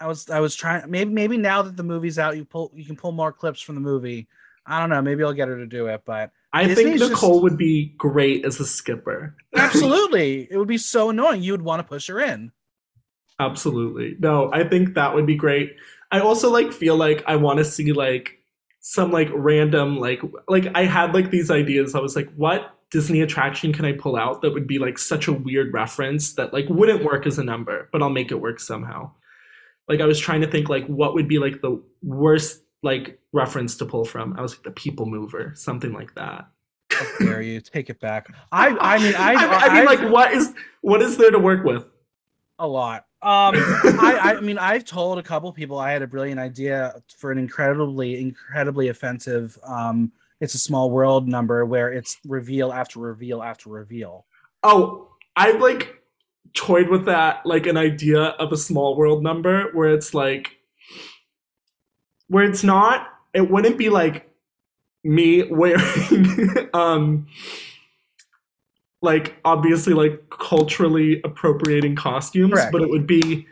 I was I was trying maybe maybe now that the movie's out, you pull you can pull more clips from the movie. I don't know. Maybe I'll get her to do it, but I think Disney's just- Nicole would be great as a skipper. absolutely, it would be so annoying. You would want to push her in. Absolutely. No, I think that would be great. I also like feel like I want to see like some like random like like I had like these ideas. I was like, what Disney attraction can I pull out that would be like such a weird reference that like wouldn't work as a number, but I'll make it work somehow. Like I was trying to think like what would be like the worst like reference to pull from. I was like the people mover, something like that. How dare you take it back? I I mean I I, I mean I- like what is what is there to work with? a lot. Um, I, I mean, I've told a couple people I had a brilliant idea for an incredibly, incredibly offensive. Um, it's a small world number where it's reveal after reveal after reveal. Oh, I've like toyed with that, like an idea of a small world number where it's like, where it's not, it wouldn't be like me wearing, um, like obviously like culturally appropriating costumes, Correct. but it would be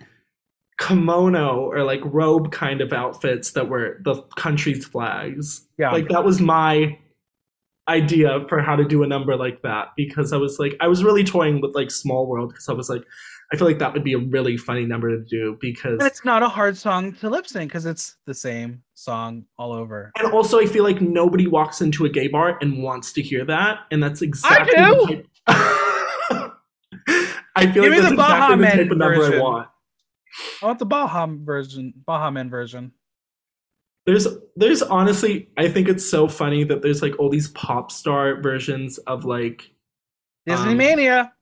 kimono or like robe kind of outfits that were the country's flags. Yeah, Like that was my idea for how to do a number like that because I was like I was really toying with like Small World because I was like I feel like that would be a really funny number to do because and it's not a hard song to lip sync because it's the same song all over. and also I feel like nobody walks into a gay bar and wants to hear that and that's exactly I do. the type- I feel Give like that's the Baha exactly the type of number I version. want. I want the Baha version, Baha Men version. There's there's honestly I think it's so funny that there's like all these pop star versions of like Disney Um, Mania.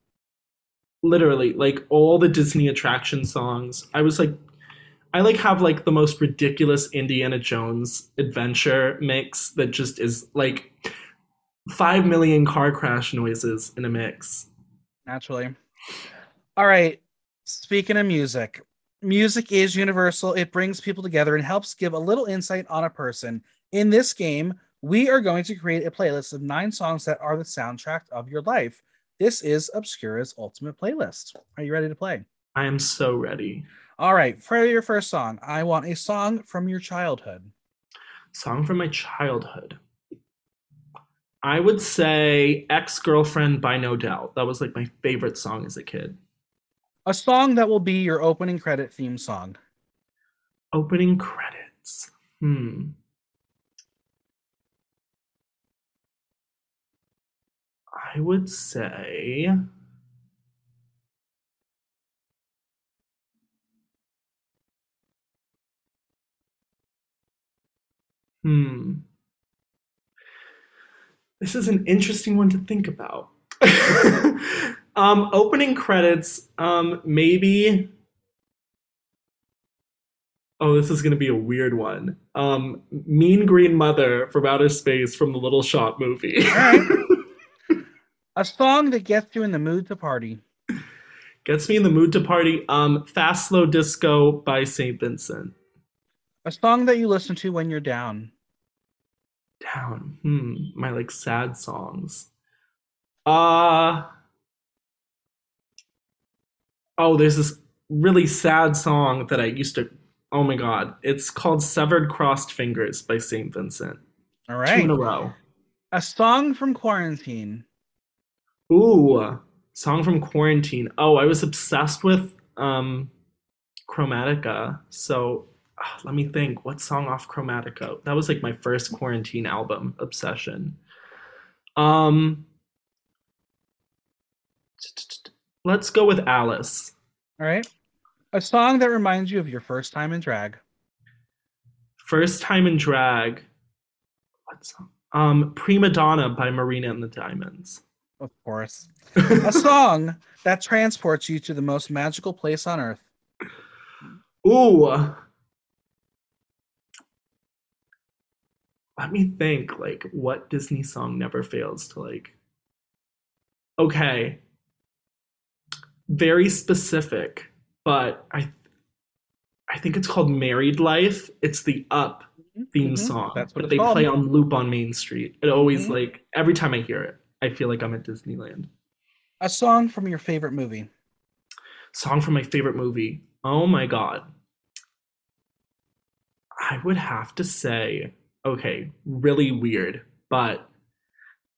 literally like all the Disney attraction songs. I was like I like have like the most ridiculous Indiana Jones adventure mix that just is like 5 million car crash noises in a mix. naturally. All right. Speaking of music, music is universal. It brings people together and helps give a little insight on a person. In this game, we are going to create a playlist of nine songs that are the soundtrack of your life. This is Obscura's ultimate playlist. Are you ready to play? I am so ready. All right. For your first song, I want a song from your childhood. Song from my childhood. I would say Ex-Girlfriend by No Doubt. That was like my favorite song as a kid. A song that will be your opening credit theme song. Opening credits. Hmm. I would say Hmm. This is an interesting one to think about. um, opening credits, um, maybe Oh, this is going to be a weird one. Um, mean Green Mother from Outer Space from the Little Shop movie. Right. a song that gets you in the mood to party. Gets me in the mood to party. Um, Fast Slow Disco by St. Vincent. A song that you listen to when you're down. Down. Hmm. My like sad songs. Uh Oh, there's this really sad song that I used to Oh my god. It's called Severed Crossed Fingers by St. Vincent. All right. Two in a row. A song from quarantine. Ooh, song from quarantine. Oh, I was obsessed with um Chromatica. So ah, let me think. What song off Chromatica? That was like my first quarantine album obsession. Um Let's go with Alice. All right. A song that reminds you of your first time in drag. First time in drag. What song? Um Prima Donna by Marina and the Diamonds. Of course. A song that transports you to the most magical place on earth. Ooh. Let me think, like, what Disney song never fails to, like. Okay. Very specific, but I I think it's called Married Life. It's the Up theme Mhm. song That's what that they called. play on loop on Main Street. It always Mhm. like every time I hear it, I feel like I'm at Disneyland. A song from your favorite movie. Song from my favorite movie. Oh my god. I would have to say, okay, really weird, but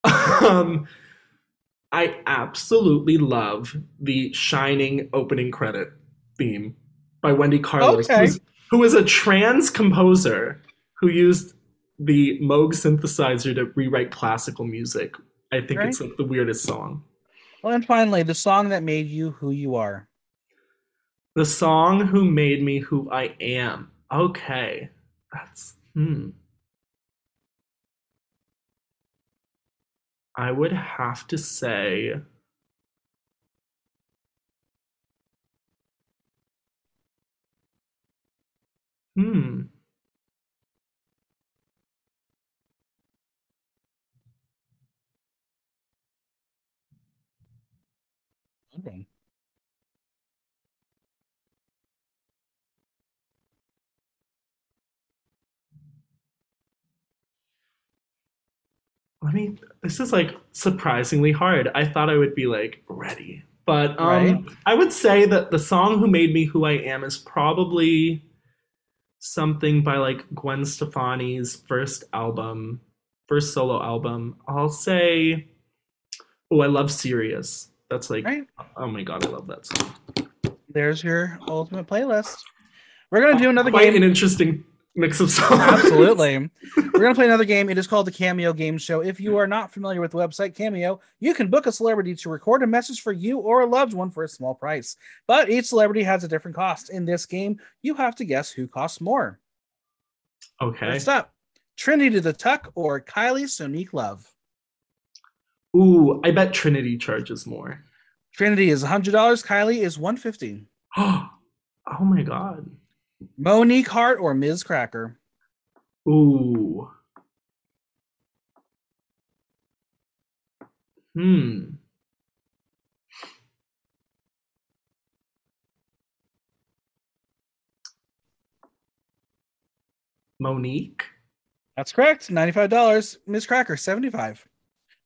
um I absolutely love the Shining opening credit theme by Wendy Carlos, Okay. who is a trans composer who used the Moog synthesizer to rewrite classical music. I think it's like the weirdest song. Well, and finally, the song that made you who you are. The song who made me who I am. Okay. That's hmm. I would have to say Hmm. Okay. Let me this is like surprisingly hard. I thought I would be like ready. But um Right. I would say that the song who made me who I am is probably something by like Gwen Stefani's first album, first solo album. I'll say Oh, I love Serious. That's like Right. oh my god, I love that song. There's your ultimate playlist. We're gonna do another Quite game. an interesting mix of songs. Absolutely. We're going to play another game. It is called the Cameo Game Show. If you are not familiar with the website Cameo, you can book a celebrity to record a message for you or a loved one for a small price. But each celebrity has a different cost. In this game, you have to guess who costs more. Okay. First up, Trinity the Tuck or Kylie Sonique Love. Ooh, I bet Trinity charges more. Trinity is $100. Kylie is 150 oh my god. Monique Heart or Ms. Cracker. Ooh. Hmm. Monique. That's correct. $95. Ms. Cracker, 75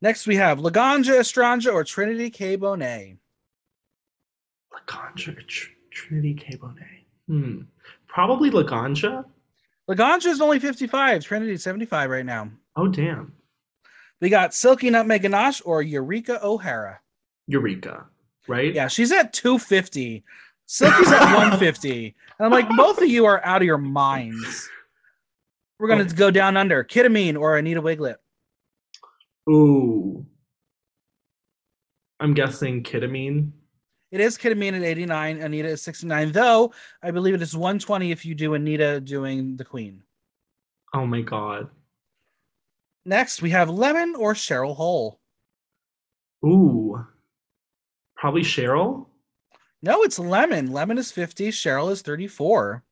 Next, we have Laganja Estranja or Trinity K. Bonet. Laganja Tr- Trinity K. Bonet. Hmm. Probably Laganja. Laganja is only 55. Trinity 75 right now. Oh damn. We got Silky Nutmeg Ganache or Eureka O'Hara. Eureka. Right? Yeah, she's at 250. Silky's at 150. And I'm like, both of you are out of your minds. We're going to go down under Kita Mean or Anita Wigl'it. Ooh. I'm guessing Kita Mean. It is Kita Mean at 89. Anita is 69, though I believe it is 120 if you do Anita doing the Queen. Oh my god. Next, we have Lemon or Cheryl Hole. Ooh. Probably Cheryl. No, it's Lemon. Lemon is 50. Cheryl is 34.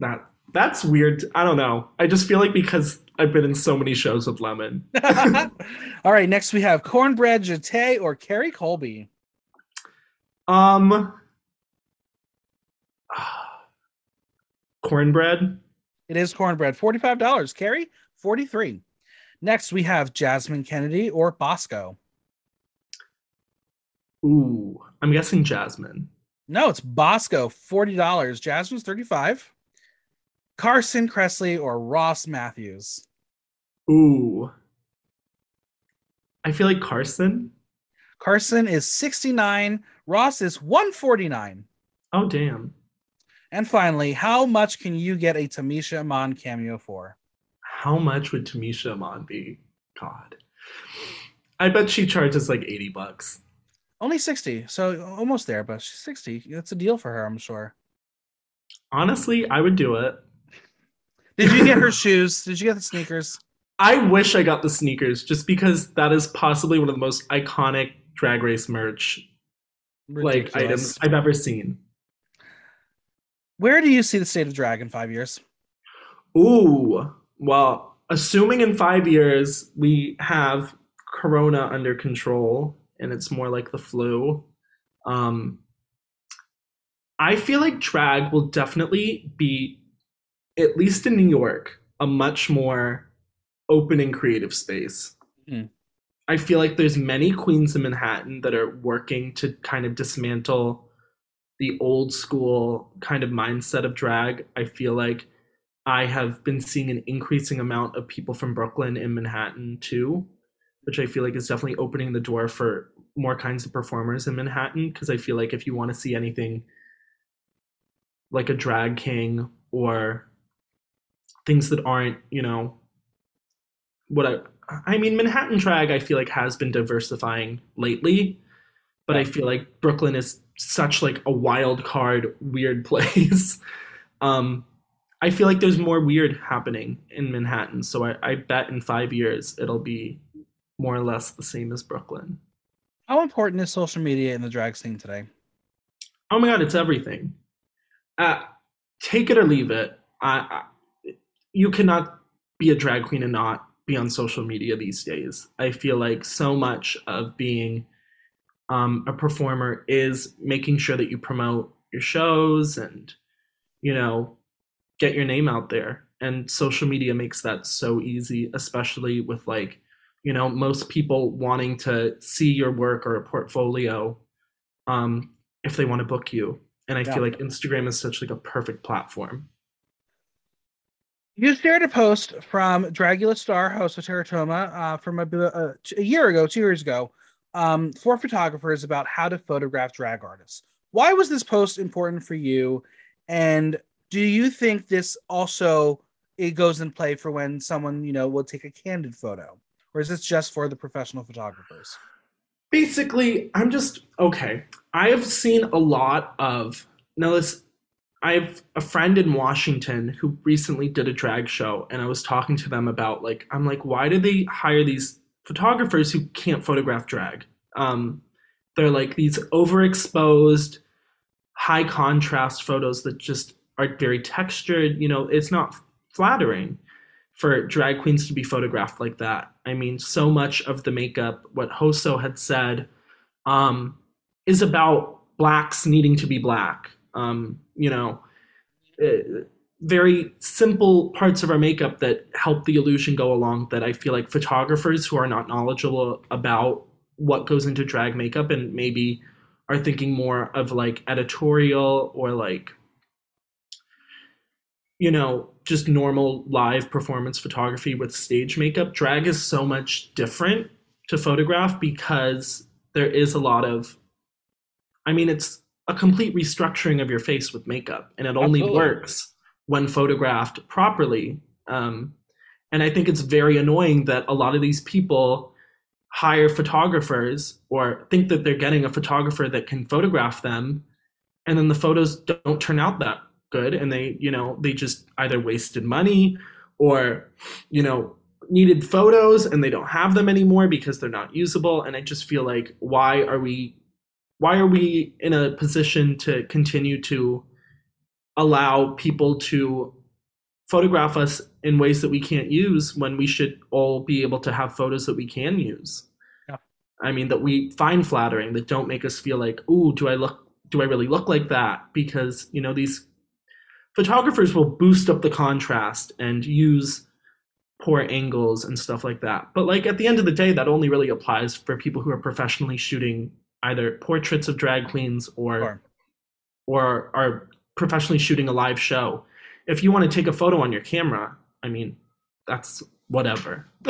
That that's weird. I don't know. I just feel like because I've been in so many shows with Lemon. All right, next we have Cornbread Jete or Carrie Colby. Um cornbread. It is cornbread, $45. Carrie, 43 Next, we have Jasmine Kennedy or Bosco. Ooh. I'm guessing Jasmine. No, it's Bosco, $40. Jasmine's 35 Carson Kressley or Ross Mathews. Ooh. I feel like Carson. Carson is 69 Ross is 149 Oh damn. And finally, how much can you get a Tamisha Iman cameo for? How much would Tamisha Iman be? God. I bet she charges like 80 bucks. Only 60, so almost there, but she's 60. That's a deal for her, I'm sure. Honestly, I would do it. Did you get her shoes? Did you get the sneakers? I wish I got the sneakers just because that is possibly one of the most iconic drag race merch like items I've ever seen. Where do you see the state of drag in five years? Ooh, well, assuming in five years we have Corona under control and it's more like the flu, um, I feel like drag will definitely be, at least in New York, a much more open and creative space. Hmm. I feel like there's many queens in Manhattan that are working to kind of dismantle the old school kind of mindset of drag. I feel like I have been seeing an increasing amount of people from Brooklyn in Manhattan too, which I feel like is definitely opening the door for more kinds of performers in Manhattan because I feel like if you want to see anything like a drag king or things that aren't, you know, what I I mean Manhattan drag I feel like has been diversifying lately, but I feel like Brooklyn is such like a wild card weird place. um I feel like there's more weird happening in Manhattan, so I, I bet in five years it'll be more or less the same as Brooklyn. How important is social media in the drag scene today? Oh my god, it's everything. Uh, take it or leave it. I, I, you cannot be a drag queen and not be on social media these days. I feel like so much of being um, a performer is making sure that you promote your shows and you know get your name out there. And social media makes that so easy, especially with like you know most people wanting to see your work or a portfolio um, if they want to book you and i yeah. feel like instagram is such like a perfect platform you shared a post from dragula star Hoso Terra Toma uh, from a, uh, a, year ago two years ago um, for photographers about how to photograph drag artists why was this post important for you and do you think this also it goes in play for when someone you know will take a candid photo or is this just for the professional photographers? Basically, I'm just okay. I have seen a lot of now this I have a friend in Washington who recently did a drag show and I was talking to them about like I'm like why do they hire these photographers who can't photograph drag? Um they're like these overexposed high contrast photos that just are very textured, you know, it's not flattering for drag queens to be photographed like that. I mean, so much of the makeup, what Hoso had said, um, is about blacks needing to be black. Um, you know, uh, very simple parts of our makeup that help the illusion go along that I feel like photographers who are not knowledgeable about what goes into drag makeup and maybe are thinking more of like editorial or like you know, just normal live performance photography with stage makeup, drag is so much different to photograph because there is a lot of, I mean, it's a complete restructuring of your face with makeup, and it only Absolutely. works when photographed properly. Um, and I think it's very annoying that a lot of these people hire photographers or think that they're getting a photographer that can photograph them, and then the photos don't turn out that good and they you know they just either wasted money or you know needed photos and they don't have them anymore because they're not usable and i just feel like why are we why are we in a position to continue to allow people to photograph us in ways that we can't use when we should all be able to have photos that we can use yeah. i mean that we find flattering that don't make us feel like ooh do i look do i really look like that because you know these photographers will boost up the contrast and use poor angles and stuff like that. But like at the end of the day, that only really applies for people who are professionally shooting either portraits of drag queens or sure. or are professionally shooting a live show. If you want to take a photo on your camera, I mean, that's whatever.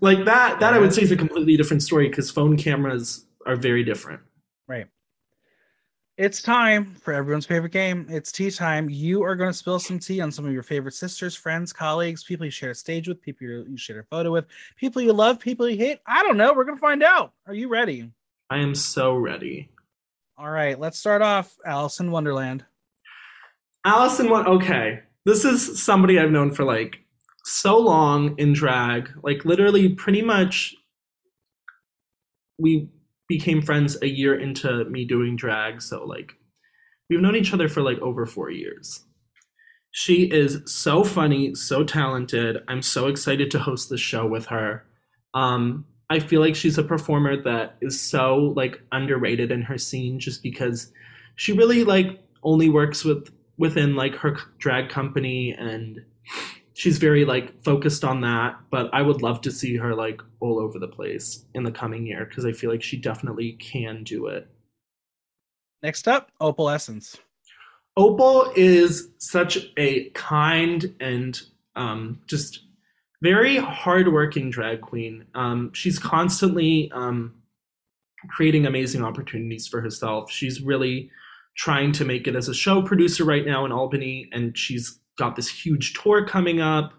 like that that I would say is a completely different story because phone cameras are very different. Right. It's time for everyone's favorite game. It's tea time. You are going to spill some tea on some of your favorite sisters, friends, colleagues, people you share a stage with, people you share a photo with, people you love, people you hate. I don't know. We're going to find out. Are you ready? I am so ready. All right. Let's start off. Alice in Wonderland. Alice in One. Okay. This is somebody I've known for like so long in drag. Like literally, pretty much. We became friends a year into me doing drag. So like we've known each other for like over four years. She is so funny, so talented. I'm so excited to host the show with her. Um, I feel like she's a performer that is so like underrated in her scene just because she really like only works with within like her drag company and she's very like focused on that, but I would love to see her like all over the place in the coming year because I feel like she definitely can do it. Next up, Opal Essence. Opal is such a kind and um, just very hardworking drag queen. Um, she's constantly um, creating amazing opportunities for herself. She's really trying to make it as a show producer right now in Albany, and she's got this huge tour coming up.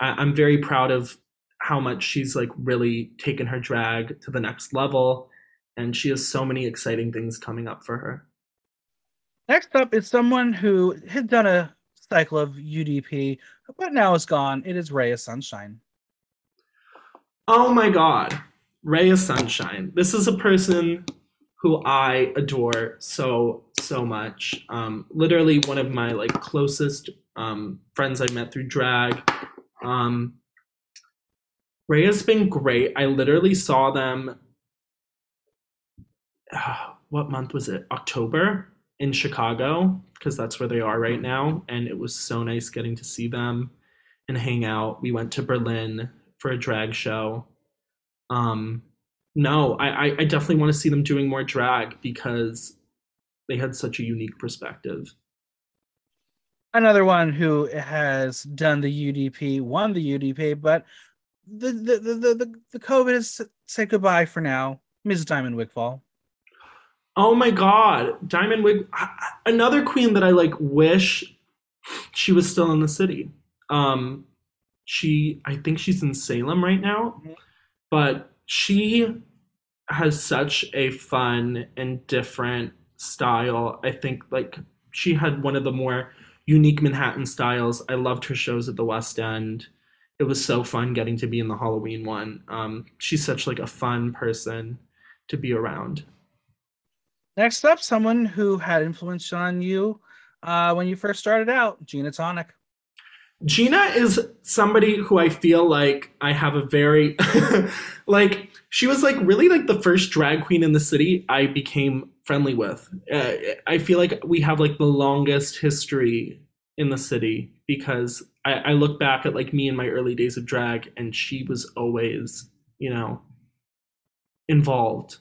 I- I'm very proud of how much she's like really taken her drag to the next level, and she has so many exciting things coming up for her. Next up is someone who had done a cycle of UDP, but now it's gone. It is Ray of Sunshine. Oh my god, Ray of Sunshine. This is a person who I adore so so much. Um, literally one of my like closest um, friends I met through drag. Um, Raya's been great. I literally saw them. Uh, what month was it? October in Chicago because that's where they are right now, and it was so nice getting to see them and hang out. We went to Berlin for a drag show. Um, no, I, I definitely want to see them doing more drag because they had such a unique perspective. Another one who has done the UDP, won the UDP, but the the the the, the, COVID has said goodbye for now. Ms. Diamond Wigfall. Oh my god, Diamond Wig another queen that I like wish she was still in the city. Um she I think she's in Salem right now, Mhm. but she has such a fun and different style. I think like she had one of the more unique Manhattan styles. I loved her shows at the West End. It was so fun getting to be in the Halloween one. Um, she's such like a fun person to be around. Next up, someone who had influence on you uh, when you first started out, Gina Tonic. Gina is somebody who I feel like I have a very like she was like really like the first drag queen in the city I became friendly with. Uh, I feel like we have like the longest history in the city because I, I look back at like me in my early days of drag and she was always, you know, involved.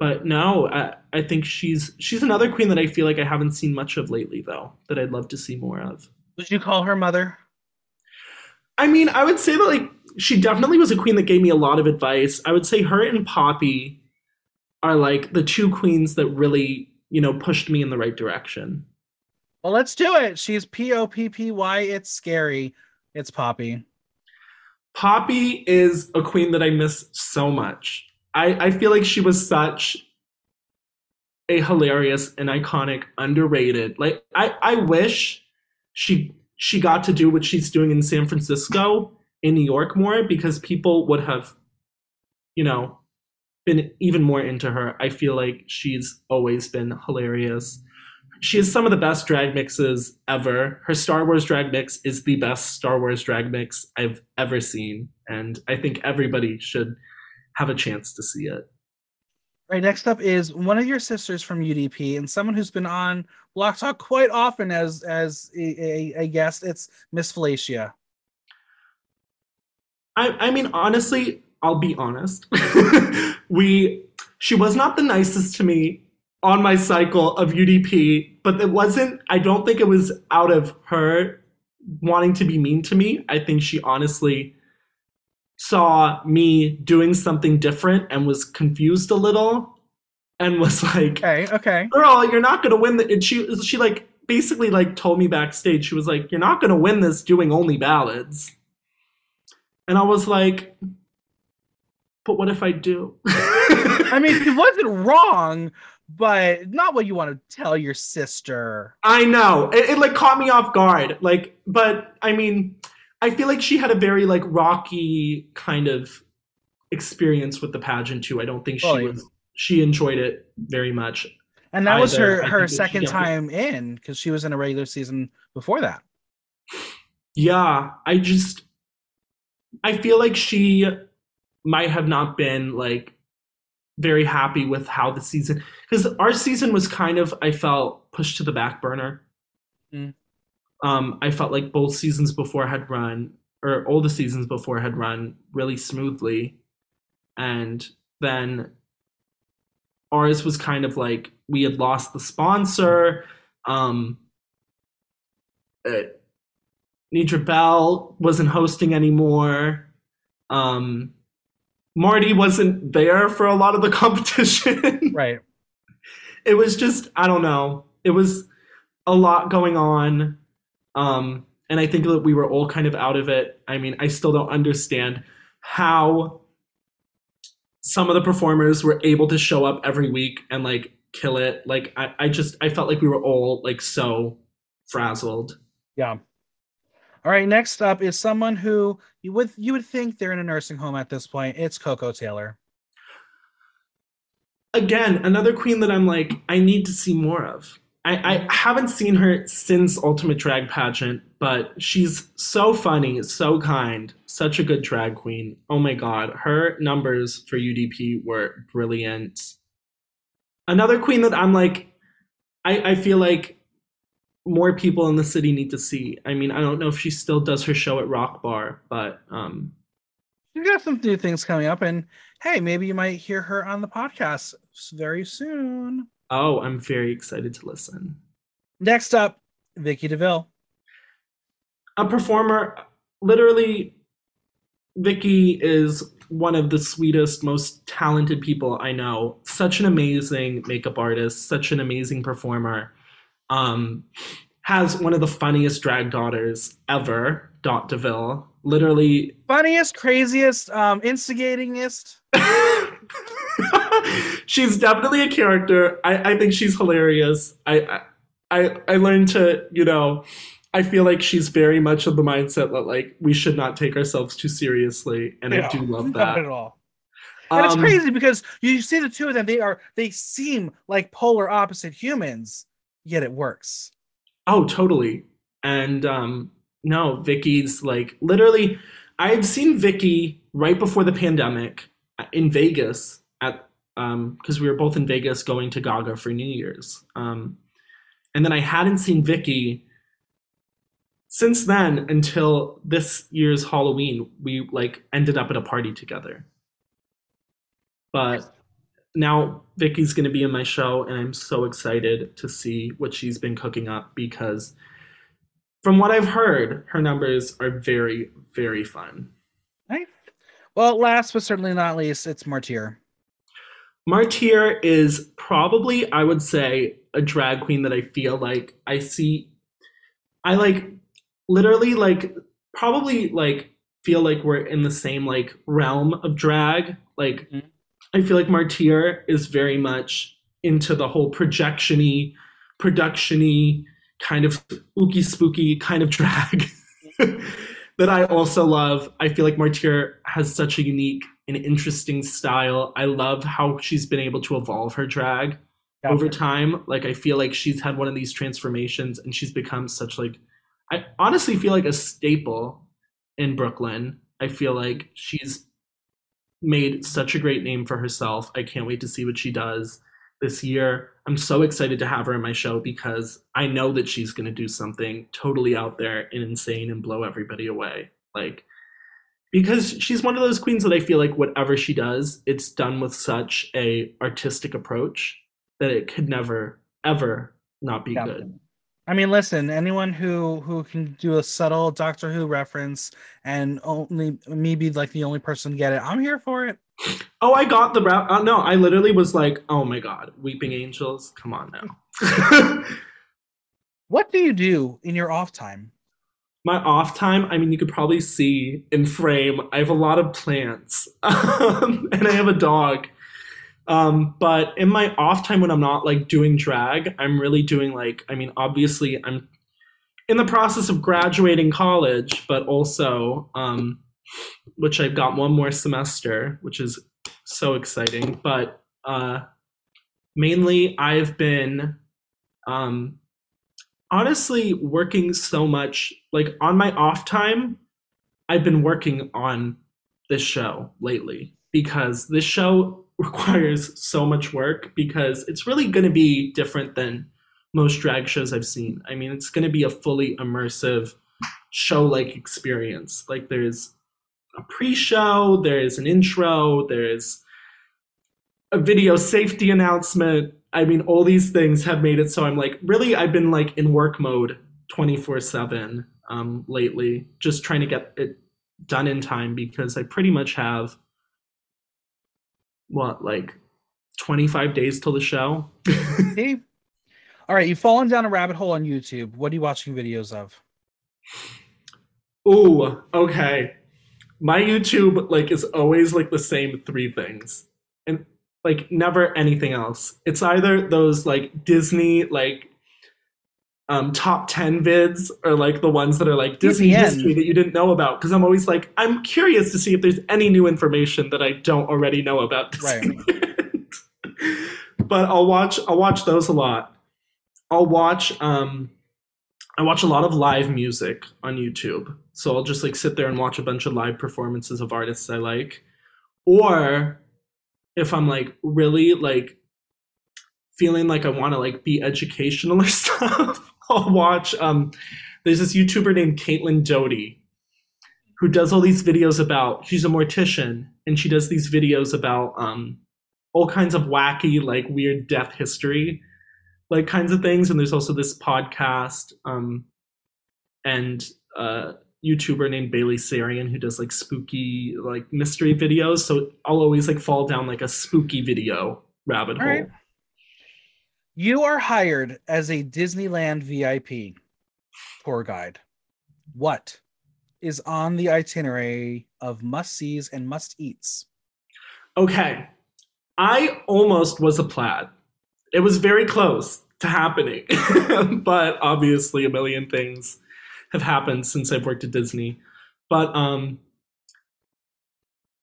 But no, I, I think she's she's another queen that I feel like I haven't seen much of lately though, that I'd love to see more of. Would you call her mother? I mean, I would say that like she definitely was a queen that gave me a lot of advice. I would say her and Poppy are like the two queens that really, you know, pushed me in the right direction. Well, let's do it. She's P O P P Y. It's scary. It's Poppy. Poppy is a queen that I miss so much. I, I feel like she was such a hilarious and iconic, underrated. Like I, I wish she she got to do what she's doing in San Francisco, in New York more, because people would have, you know, been even more into her. I feel like she's always been hilarious. She has some of the best drag mixes ever. Her Star Wars drag mix is the best Star Wars drag mix I've ever seen. And I think everybody should have a chance to see it. Right. Next up is one of your sisters from UDP and someone who's been on Block Talk quite often as as a, a, a guest. It's Miss Felicia. I, I mean, honestly, I'll be honest. we she was not the nicest to me on my cycle of UDP, but it wasn't. I don't think it was out of her wanting to be mean to me. I think she honestly saw me doing something different and was confused a little and was like Okay. Okay. girl you're not gonna win the and she she like basically like told me backstage she was like you're not gonna win this doing only ballads and i was like but what if i do I mean, it wasn't wrong, but not what you want to tell your sister. I know. It, it like caught me off guard. Like, but I mean, I feel like she had a very like rocky kind of experience with the pageant too. I don't think she Oh, yeah. was she enjoyed it very much. And that was her her second time in because she was in a regular season before that. Yeah, I just I feel like she might have not been like very happy with how the season because our season was kind of I felt pushed to the back burner. Mm. Um, I felt like both seasons before had run, or all the seasons before had run really smoothly, and then ours was kind of like we had lost the sponsor. Um, uh, Nidra Bell wasn't hosting anymore. Um, Marti wasn't there for a lot of the competition. Right. it was just I don't know. It was a lot going on. Um, and I think that we were all kind of out of it. I mean, I still don't understand how some of the performers were able to show up every week and like kill it. Like I, I just I felt like we were all like so frazzled. Yeah. All right. Next up is someone who you would you would think they're in a nursing home at this point. It's Coco Taylor. Again, another queen that I'm like, I need to see more of. I, I haven't seen her since Ultimate Drag Pageant, but she's so funny, so kind, such a good drag queen. Oh my god, her numbers for UDP were brilliant. Another queen that I'm like, I, I feel like more people in the city need to see. I mean, I don't know if she still does her show at Rock Bar, but um She's got some new things coming up, and hey, maybe you might hear her on the podcast very soon. Oh, I'm very excited to listen. Next up, Vicky DeVille. a performer literally Vicky is one of the sweetest most talented people I know such an amazing makeup artist such an amazing performer um has one of the funniest drag daughters ever Dot DeVille literally Funniest, craziest, um, instigatingest. she's definitely a character I, I think she's hilarious I, I I learned to you know I feel like she's very much of the mindset that like we should not take ourselves too seriously, and I do love Not that. at all. And it's Um, crazy because you see the two of them, they are they seem like polar opposite humans, yet it works. Oh, totally. And um, no, Vicky's like literally. I've seen Vicky right before the pandemic in Vegas at um because we were both in Vegas going to Gaga for New Year's. Um, and then I hadn't seen Vicky since then until this year's Halloween. We like ended up at a party together. But now Vicky's going to be in my show, and I'm so excited to see what she's been cooking up because, from what I've heard, her numbers are very, very fun. Right? Well, last but certainly not least, it's Martyr. Martyr is probably, I would say, a drag queen that I feel like I see. I like literally like probably like feel like we're in the same like realm of drag. Like Mhm. I feel like Martyr is very much into the whole projectiony, productiony kind of spooky spooky kind of drag that I also love. I feel like Martyr has such a unique and interesting style. I love how she's been able to evolve her drag Yeah. over time. Like I feel like she's had one of these transformations and she's become such like I honestly feel like a staple in Brooklyn. I feel like she's made such a great name for herself. I can't wait to see what she does this year. I'm so excited to have her in my show because I know that she's going to do something totally out there and insane and blow everybody away. Like because she's one of those queens that I feel like whatever she does, it's done with such a artistic approach that it could never ever not be Yeah. good. I mean, listen, anyone who who can do a subtle Doctor Who reference and only me be like the only person to get it, I'm here for it. Oh, I got the rap. Uh, no, I literally was like, "Oh my god, Weeping Angels, come on now." What do you do in your off time? My off time, I mean, you could probably see in frame, I have a lot of plants um, and I have a dog. Um, but in my off time, when I'm not like doing drag, I'm really doing like, I mean, obviously, I'm in the process of graduating college, but also, um, which I've got one more semester, which is so exciting. But uh, mainly, I've been um, honestly working so much like on my off time i've been working on this show lately because this show requires so much work because it's really going to be different than most drag shows I've seen. I mean, it's going to be a fully immersive show like experience. Like there's a pre-show, there's an intro, there's a video safety announcement. I mean, all these things have made it so I'm like, really, I've been like in work mode 24 7 um, lately, just trying to get it done in time because I pretty much have what, like 25 days till the show? Hey. All right, you've fallen down a rabbit hole on YouTube. What are you watching videos of? Ooh, okay. My YouTube like is always like the same three things. And like never anything else. It's either those like Disney like um top 10 vids or like the ones that are like Disney history that you didn't know about because I'm always like I'm curious to see if there's any new information that I don't already know about Disneyland. but I'll watch I'll watch those a lot. I'll watch um I watch a lot of live music on YouTube. So I'll just like sit there and watch a bunch of live performances of artists I like. Or if I'm like really like feeling like I want to like be educational or stuff, I'll watch um there's this YouTuber named Caitlin Doughty who does all these videos about she's a mortician and she does these videos about um all kinds of wacky like weird death history like kinds of things and there's also this podcast um and uh YouTuber named Bailey Sarian who does like spooky like mystery videos. So I'll always like fall down like a spooky video rabbit All hole. right. You are hired as a Disneyland VIP tour guide. What is on the itinerary of must sees and must eats? Okay. I almost was a plaid. It was very close to happening. but obviously a million things have happened since I've worked at Disney. But um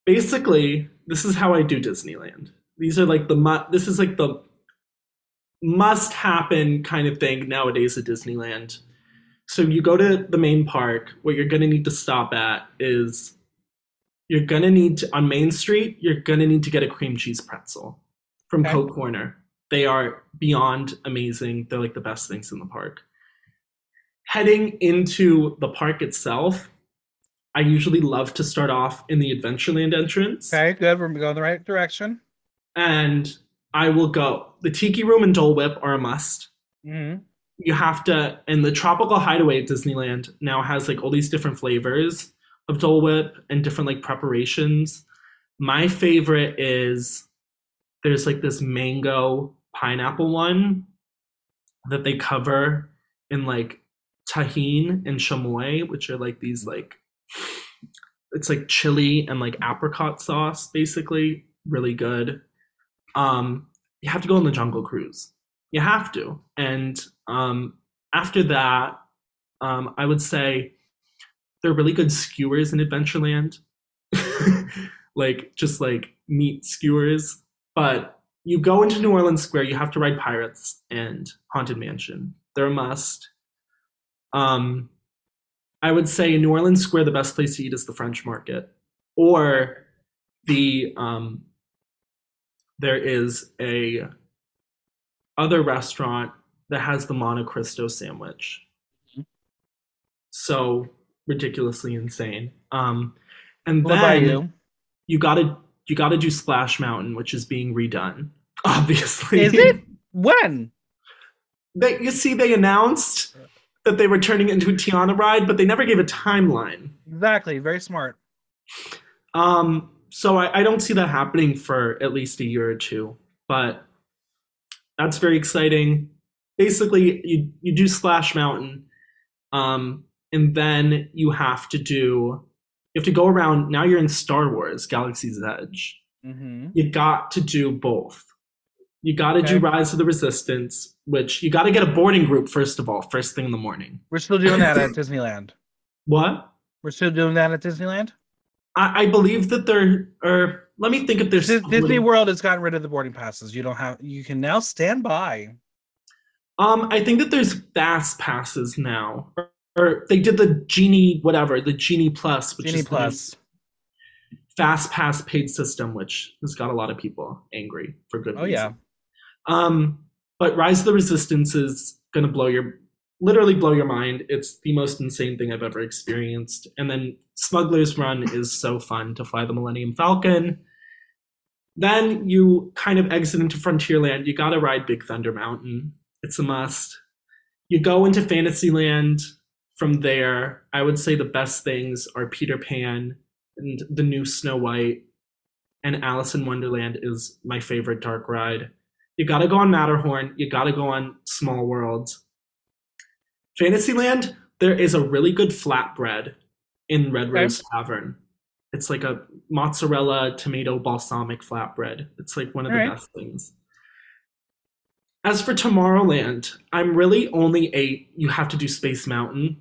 basically this is how I do Disneyland. These are like the mu- this is like the must happen kind of thing nowadays at Disneyland. So you go to the main park, what you're going to need to stop at is you're going to need to on Main Street, you're going to need to get a cream cheese pretzel from Okay. Coke Corner. They are beyond amazing. They're like the best things in the park. Heading into the park itself, I usually love to start off in the Adventureland entrance Okay, good. We're going the right direction. and I will go. The Tiki Room and Dole Whip are a must. hmm You have to, and the Tropical Hideaway at Disneyland now has like all these different flavors of Dole Whip and different like preparations. My favorite is there's like this mango pineapple one that they cover in like Tajín and chamoy, which are like these like it's like chili and like apricot sauce, basically. Really good. Um, you have to go on the Jungle Cruise. You have to. And um, after that, um, I would say they're really good skewers in Adventureland, like just like meat skewers. But you go into New Orleans Square, you have to ride Pirates and Haunted Mansion. They're a must. Um, I would say in New Orleans Square, the best place to eat is the French Market, or the um, there is a other restaurant that has the Monte Cristo sandwich. So ridiculously insane. Um, and What then you? you gotta you gotta do Splash Mountain, which is being redone. Obviously, Is it? When? They, you see, they announced that they were turning it into a Tiana ride, but they never gave a timeline. Exactly. Very smart. Um, so I, I don't see that happening for at least a year or two, but that's very exciting. Basically, you you do Splash Mountain, um, and then you have to do you have to go around. Now you're in Star Wars: Galaxy's Edge. hmm You got to do both. You got to do Rise of the Resistance, which you got to get a boarding group first of all, first thing in the morning. We're still doing that at Disneyland. What? We're still doing that at Disneyland. I, I believe that there are. Let me think if there's Dis- Disney World has gotten rid of the boarding passes. You don't have. You can now stand by. Um, I think that there's fast passes now, or, or they did the genie whatever, the genie plus, which Genie is the Plus. fast pass paid system, which has got a lot of people angry for good Oh reason. yeah. Um, but Rise of the Resistance is gonna blow your literally blow your mind. It's the most insane thing I've ever experienced. And then Smuggler's Run is so fun to fly the Millennium Falcon. Then you kind of exit into Frontierland. You gotta ride Big Thunder Mountain. It's a must. You go into Fantasyland from there. I would say the best things are Peter Pan and the new Snow White, and Alice in Wonderland is my favorite dark ride. You gotta go on Matterhorn. You gotta go on Small Worlds. Fantasyland, there is a really good flatbread in Red Okay. Rose Tavern. It's like a mozzarella tomato balsamic flatbread. It's like one of the Alright. best things. As for Tomorrowland, I'm really only eight. you have to do Space Mountain,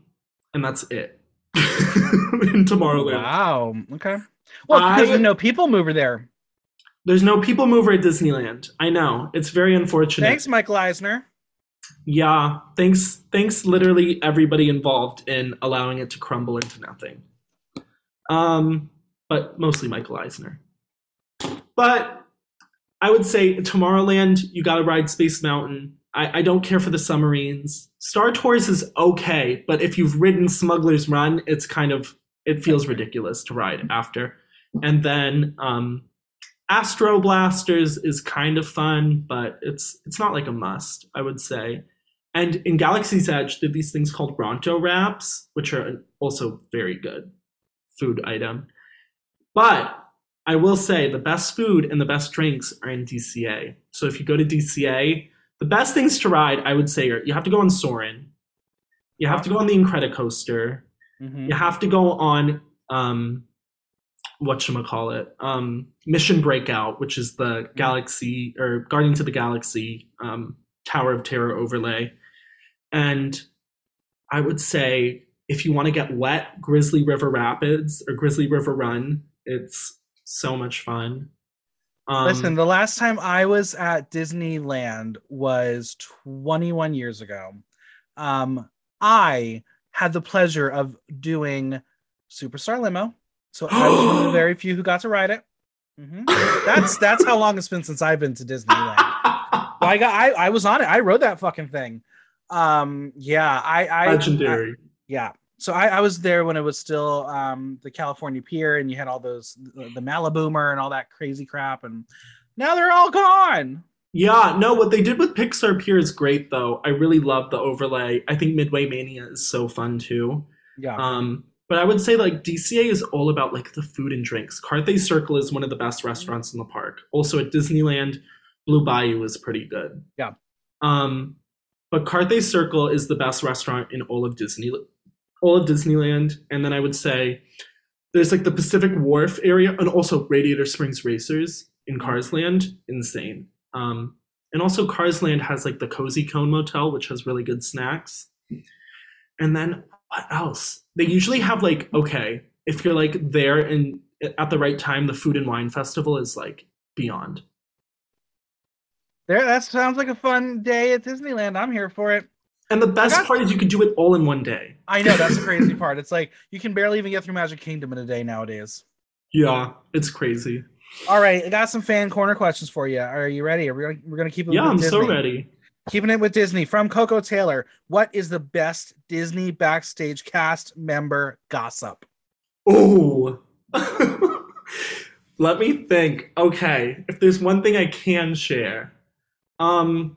and that's it. in Tomorrowland. Wow. Okay. Well, I- because there's no people mover there. There's no people mover at Disneyland. I know. It's very unfortunate. Thanks, Michael Eisner. Yeah, thanks thanks literally everybody involved in allowing it to crumble into nothing. Um, but mostly Michael Eisner. But I would say Tomorrowland, you gotta ride Space Mountain. I, I don't care for the submarines. Star Tours is okay, but if you've ridden Smuggler's Run, it's kind of it feels ridiculous to ride after. And then um Astro Blasters is kind of fun, but it's it's not like a must, I would say. And in Galaxy's Edge, did these things called Ronto wraps, which are also very good food item. But I will say the best food and the best drinks are in DCA. So if you go to DCA, the best things to ride, I would say, are you have to go on Soarin', you have to go on the Incredicoaster, Mhm. you have to go on um what call it um mission breakout which is the galaxy or guardians of the galaxy um tower of terror overlay. And i would say if you want to get wet grizzly river rapids or grizzly river run it's so much fun. Um, Listen, the last time I was at Disneyland was 21 years ago. Um, I had the pleasure of doing Superstar Limo, so I was one of the very few who got to ride it. Mhm. That's that's how long it's been since I've been to Disneyland. Well, I got I, I was on it. I rode that fucking thing. Um, yeah, I I legendary yeah. So I, I was there when it was still um, the California Pier, and you had all those the, the Maliboomer and all that crazy crap, and now they're all gone. Yeah, no, what they did with Pixar Pier is great though. I really love the overlay. I think Midway Mania is so fun too. Yeah, Um, but I would say like DCA is all about like the food and drinks. Carthay Circle is one of the best restaurants in the park. Also at Disneyland, Blue Bayou is pretty good. Yeah. Um, but Carthay Circle is the best restaurant in all of Disney, all of Disneyland. And then I would say there's like the Pacific Wharf area and also Radiator Springs Racers in Carsland, insane. Um, and also Carsland has like the Cozy Cone Motel, which has really good snacks. And then what else? They usually have like okay, if you're like there and at the right time, the food and wine festival is like beyond. there. That sounds like a fun day at Disneyland. I'm here for it. And the best got- part is you can do it all in one day. I know that's the crazy part. It's like you can barely even get through Magic Kingdom in a day nowadays. Yeah, it's crazy. All right, I got some fan corner questions for you. Are you ready? Are we gonna, we're gonna keep it? Yeah, I'm so ready. Keeping it with Disney from Coco Taylor. What is the best Disney backstage cast member gossip? Oh. Let me think. Okay, if there's one thing I can share. Um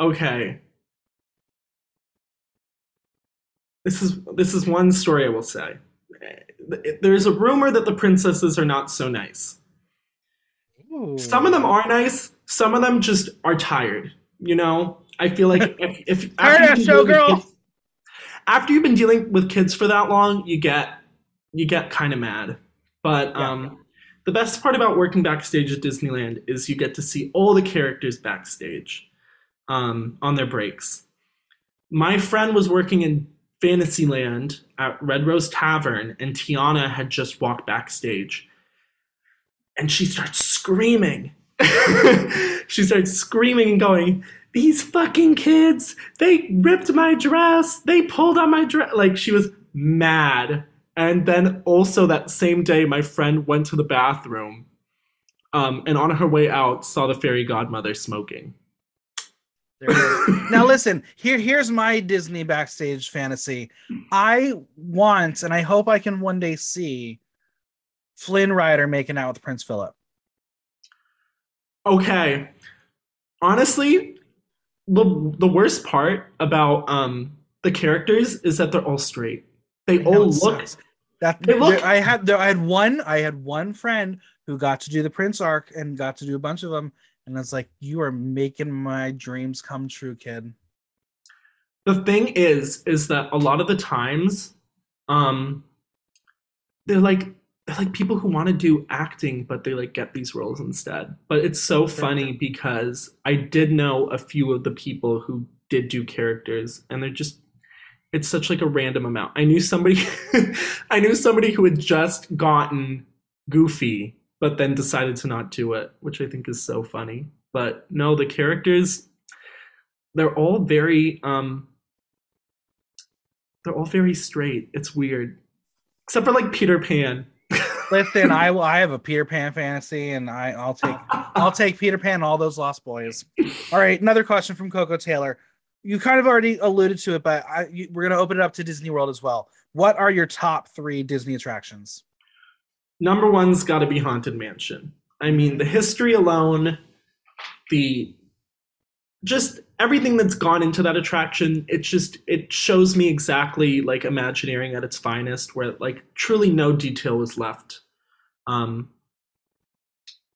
Okay. This is this is one story I will say. There's a rumor that the princesses are not so nice. Some of them are nice. Some of them just are tired. You know, I feel like if, if after you've been dealing with kids- after you've been dealing with kids for that long, you get you get kind of mad. But Yeah. um, the best part about working backstage at Disneyland is you get to see all the characters backstage um, on their breaks. My friend was working in Fantasyland at Red Rose Tavern, and Tiana had just walked backstage. And she starts screaming. she starts screaming and going, These fucking kids, they ripped my dress. They pulled on my dress. Like, she was mad. And then also that same day, my friend went to the bathroom Um, and on her way out, saw the fairy godmother smoking. There it is. now listen, here here's my Disney backstage fantasy. I want and I hope I can one day see Flynn Rider making out with Prince Philip. Okay. Honestly, the the worst part about um the characters is that they're all straight. They all look sucks. That They look- there- I had there, I had one I had one friend who got to do the Prince arc and got to do a bunch of them, and it's like you are making my dreams come true, kid. the thing is is that a lot of the times um they're like they're like people who want to do acting but they like get these roles instead but it's so funny because i did know a few of the people who did do characters and they're just it's such like a random amount i knew somebody i knew somebody who had just gotten goofy but then decided to not do it which i think is so funny but no the characters they're all very um they're all very straight. It's weird. Except for like Peter Pan. Listen, I will. I have a Peter Pan fantasy, and I, I'll take I'll take Peter Pan, and all those Lost Boys. All right, another question from Coco Taylor. You kind of already alluded to it, but I, you, we're going to open it up to Disney World as well. What are your top three Disney attractions? Number one's got to be Haunted Mansion. I mean, the history alone, the just everything that's gone into that attraction, it just it shows me exactly like Imagineering at its finest, where like truly no detail is left, um,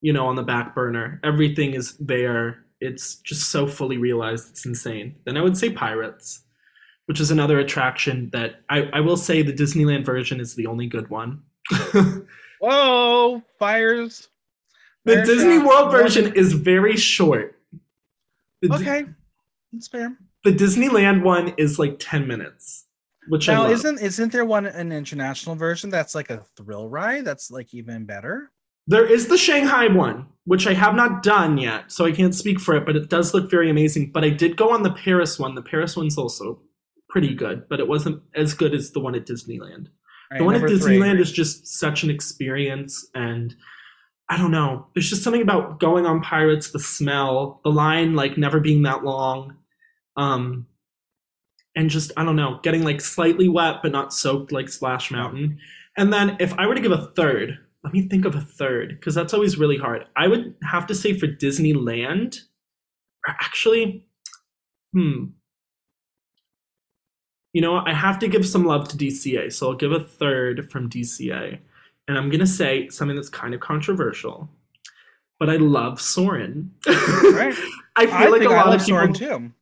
you know, on the back burner. Everything is there. It's just so fully realized. It's insane. Then I would say Pirates, which is another attraction that I, I will say the Disneyland version is the only good one. Whoa, fires! The Disney. World version is very short. The, Okay, that's fair. the Disneyland one is like 10 minutes, which I Now, isn't isn't there one an international version that's like a thrill ride? That's like even better. There is the Shanghai one, which I have not done yet, so I can't speak for it, but it does look very amazing. But I did go on the Paris one. The Paris one's also pretty good, but it wasn't as good as the one at Disneyland. All the one at number three. Disneyland is just such an experience, and I don't know. There's just something about going on Pirates, the smell, the line like never being that long, um, and just I don't know, getting like slightly wet but not soaked like Splash Mountain. And then if I were to give a third, let me think of a third because that's always really hard. I would have to say for Disneyland, or actually, hmm. You know. I have to give some love to DCA, so I'll give a third from DCA. And I'm gonna say something that's kind of controversial, but I love Soarin'. Right. I feel I like a lot love of people. Soarin' too.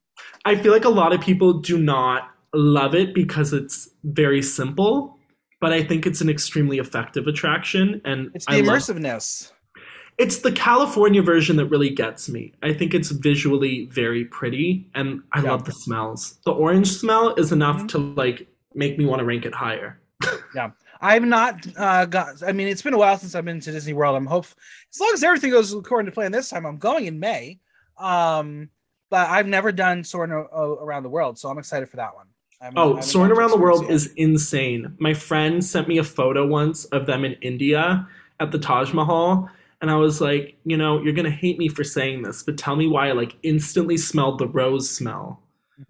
I feel like a lot of people do not love it because it's very simple, but I think it's an extremely effective attraction, and It's the I love- immersiveness. it's the California version that really gets me. I think it's visually very pretty, and I Yeah. love the smells. The orange smell is enough Mhm. to like make me want to rank it higher. I've not uh, got. I mean, it's been a while since I've been to Disney World. I'm hope as long as everything goes according to plan this time. I'm going in May, um, but I've never done Soarin' o- o- around the world, so I'm excited for that one. I haven't- I Oh, Soaring Around the World is insane. My friend sent me a photo once of them in India at the Taj Mahal. And I was like, you know, you're gonna hate me for saying this, but tell me why I like instantly smelled the rose smell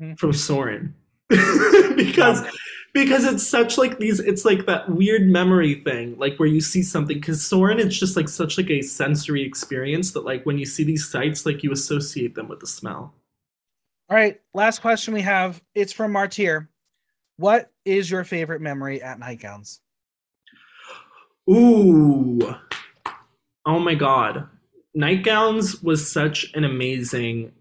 Mhm. from Soarin'. because because it's such like these it's like that weird memory thing, like where you see something because Soarin' it's just like such like a sensory experience that like when you see these sights, like you associate them with the smell. All right, last question we have. It's from Martyr. What is your favorite memory at Nightgowns? Ooh. Oh my god. Nightgowns was such an amazing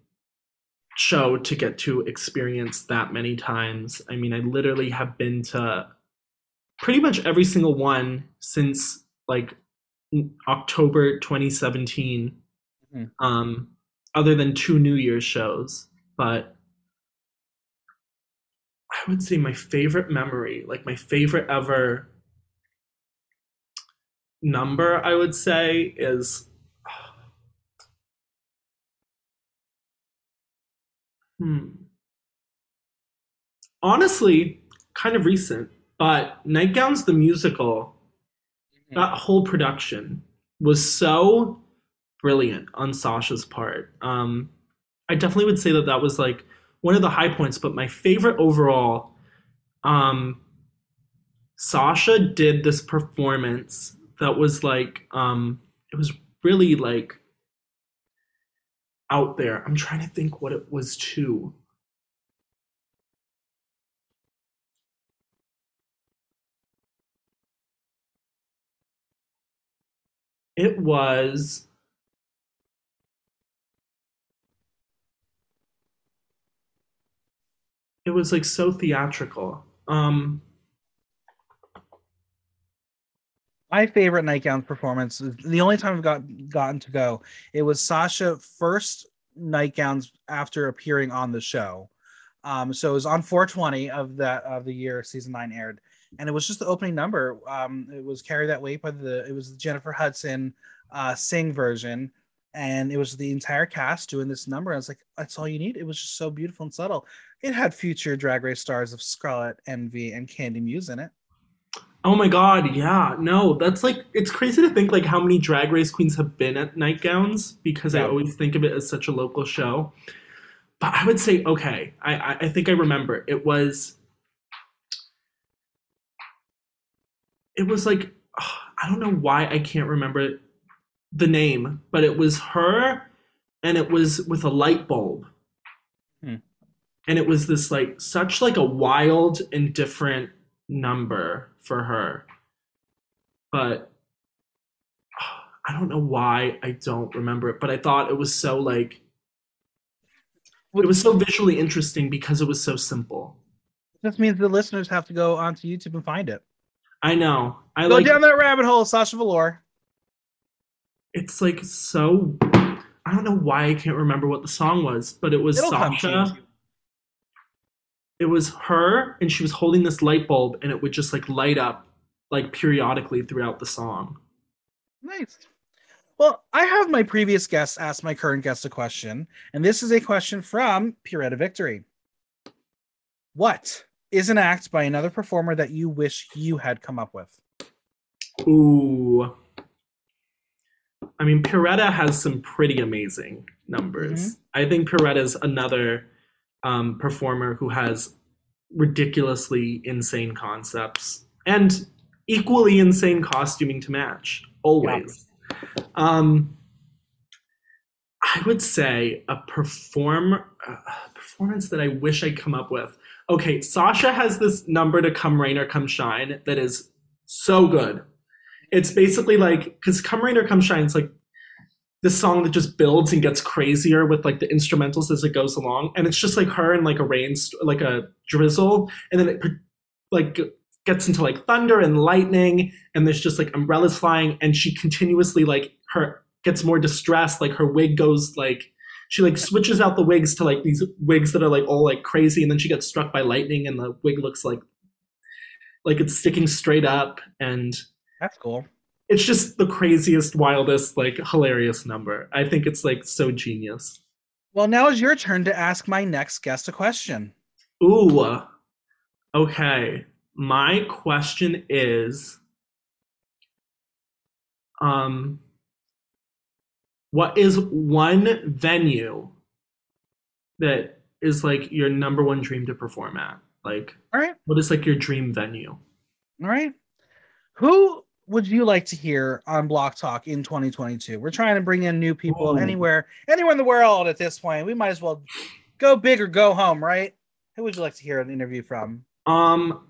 show to get to experience that many times. I mean, I literally have been to pretty much every single one since like October 2017. Mhm. Um other than two New Year's shows, but I would say my favorite memory, like my favorite ever number I would say is hmm. honestly kind of recent, but Nightgowns the musical, that whole production was so brilliant on Sasha's part. Um, I definitely would say that that was like one of the high points, but my favorite overall, um, Sasha did this performance that was like, um, it was really like out there. I'm trying to think what it was too. It was it was like so theatrical. Um My favorite nightgown performance, the only time I've got gotten to go, it was Sasha first NightGowns after appearing on the show. Um, so it was on 420 of that of the year season nine aired, and it was just the opening number. Um, it was "Carry That Weight" by the it was the Jennifer Hudson uh, sing version, and it was the entire cast doing this number. I was like, that's all you need. It was just so beautiful and subtle. It had future Drag Race stars of Scarlet Envy and Candy Muse in it. Oh my god, yeah. No, that's like it's crazy to think like how many drag race queens have been at NightGowns because I always think of it as such a local show. But I would say, okay, I I, I think I remember. It was it was like I don't know why I can't remember the name, but it was her and it was with a light bulb. Hmm. And it was this like such like a wild and different number for her. But I don't know why I don't remember it, but I thought it was so like it was so visually interesting because it was so simple. This means the listeners have to go onto YouTube and find it. I know. I Go like down that rabbit hole, Sasha Velour. it's like so I don't know why I can't remember what the song was, but it was It'll Sasha. It was her and she was holding this light bulb and it would just like light up like periodically throughout the song. Nice. Well, I have my previous guest ask my current guest a question, and this is a question from Puretta Victory. What is an act by another performer that you wish you had come up with? Ooh. I mean, Piretta has some pretty amazing numbers. Mm-hmm. I think Piretta's another um, performer who has ridiculously insane concepts and equally insane costuming to match, always. Um, I would say a perform a performance that I wish I'd come up with. Okay, Sasha has this number to come rain or come shine that is so good. It's basically like because come rain or come shine, it's like this song that just builds and gets crazier with like the instrumentals as it goes along, and it's just like her and like a rain, like a drizzle, and then it like gets into like thunder and lightning, and there's just like umbrellas flying, and she continuously like her gets more distressed, like her wig goes like she like switches out the wigs to like these wigs that are like all like crazy, and then she gets struck by lightning, and the wig looks like like it's sticking straight up, and That's cool. It's just the craziest, wildest, like hilarious number. I think it's like so genius. Well, now is your turn to ask my next guest a question. Ooh, okay. My question is, um, what is one venue that is like your number one dream to perform at? Like, All right. what is like your dream venue? All right. Who would you like to hear on Block Talk in 2022? We're trying to bring in new people Ooh. anywhere, anywhere in the world at this point. We might as well go big or go home, right? Who would you like to hear an interview from? Um,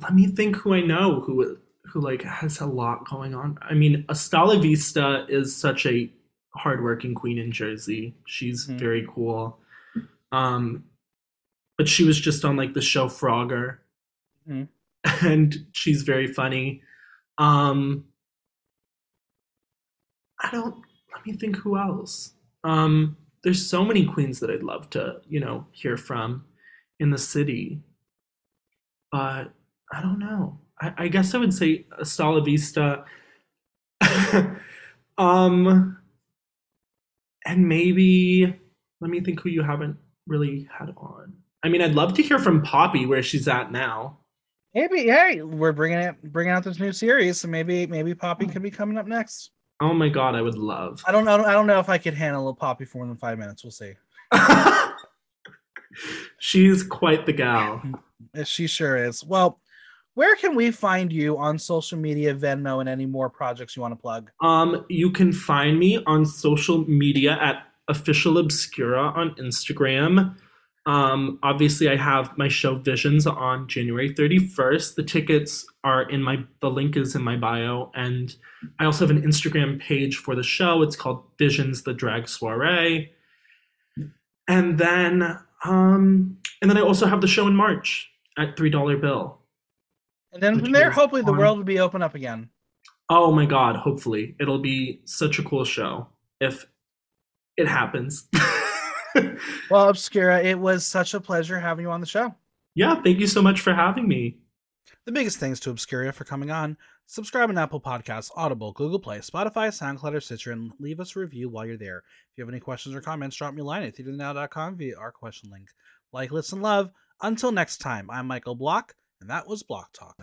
let me think who I know who who like has a lot going on. I mean, Estala Vista is such a hardworking queen in Jersey. She's Mhm. very cool. Um, but she was just on like the show Frogger, Mhm. and she's very funny. Um, I don't. Let me think who else. Um, there's so many queens that I'd love to you know hear from in the city but I don't know. I, I guess I would say Estala Vista. um, and maybe let me think who you haven't really had on. I mean, I'd love to hear from Poppy where she's at now. Maybe, hey, we're bringing it, bringing out this new series, so maybe, maybe Poppy could be coming up next. Oh my god, I would love. I don't know. I don't know if I could handle a poppy for more than five minutes. We'll see. She's quite the gal. She sure is. Well, where can we find you on social media, Venmo, and any more projects you want to plug? Um, you can find me on social media at official obscura on Instagram. Um, obviously, I have my show Visions on January 31st. The tickets are in my, the link is in my bio. And I also have an Instagram page for the show. It's called Visions the Drag Soiree. And then, um, and then I also have the show in March at $3 Bill. And then from there, hopefully, the world will be open up again. Oh my God, hopefully. It'll be such a cool show if it happens. Well, Obscura, it was such a pleasure having you on the show. yeah, thank you so much for having me. The biggest thanks to Obscura for coming on. Subscribe on Apple Podcasts, Audible, Google Play, Spotify, SoundCloud, or Stitcher, and leave us a review while you're there. If you have any questions or comments, drop me a line at theaternow.com via our question link. Like, listen, love. Until next time, I'm Michael Block, and that was Block Talk.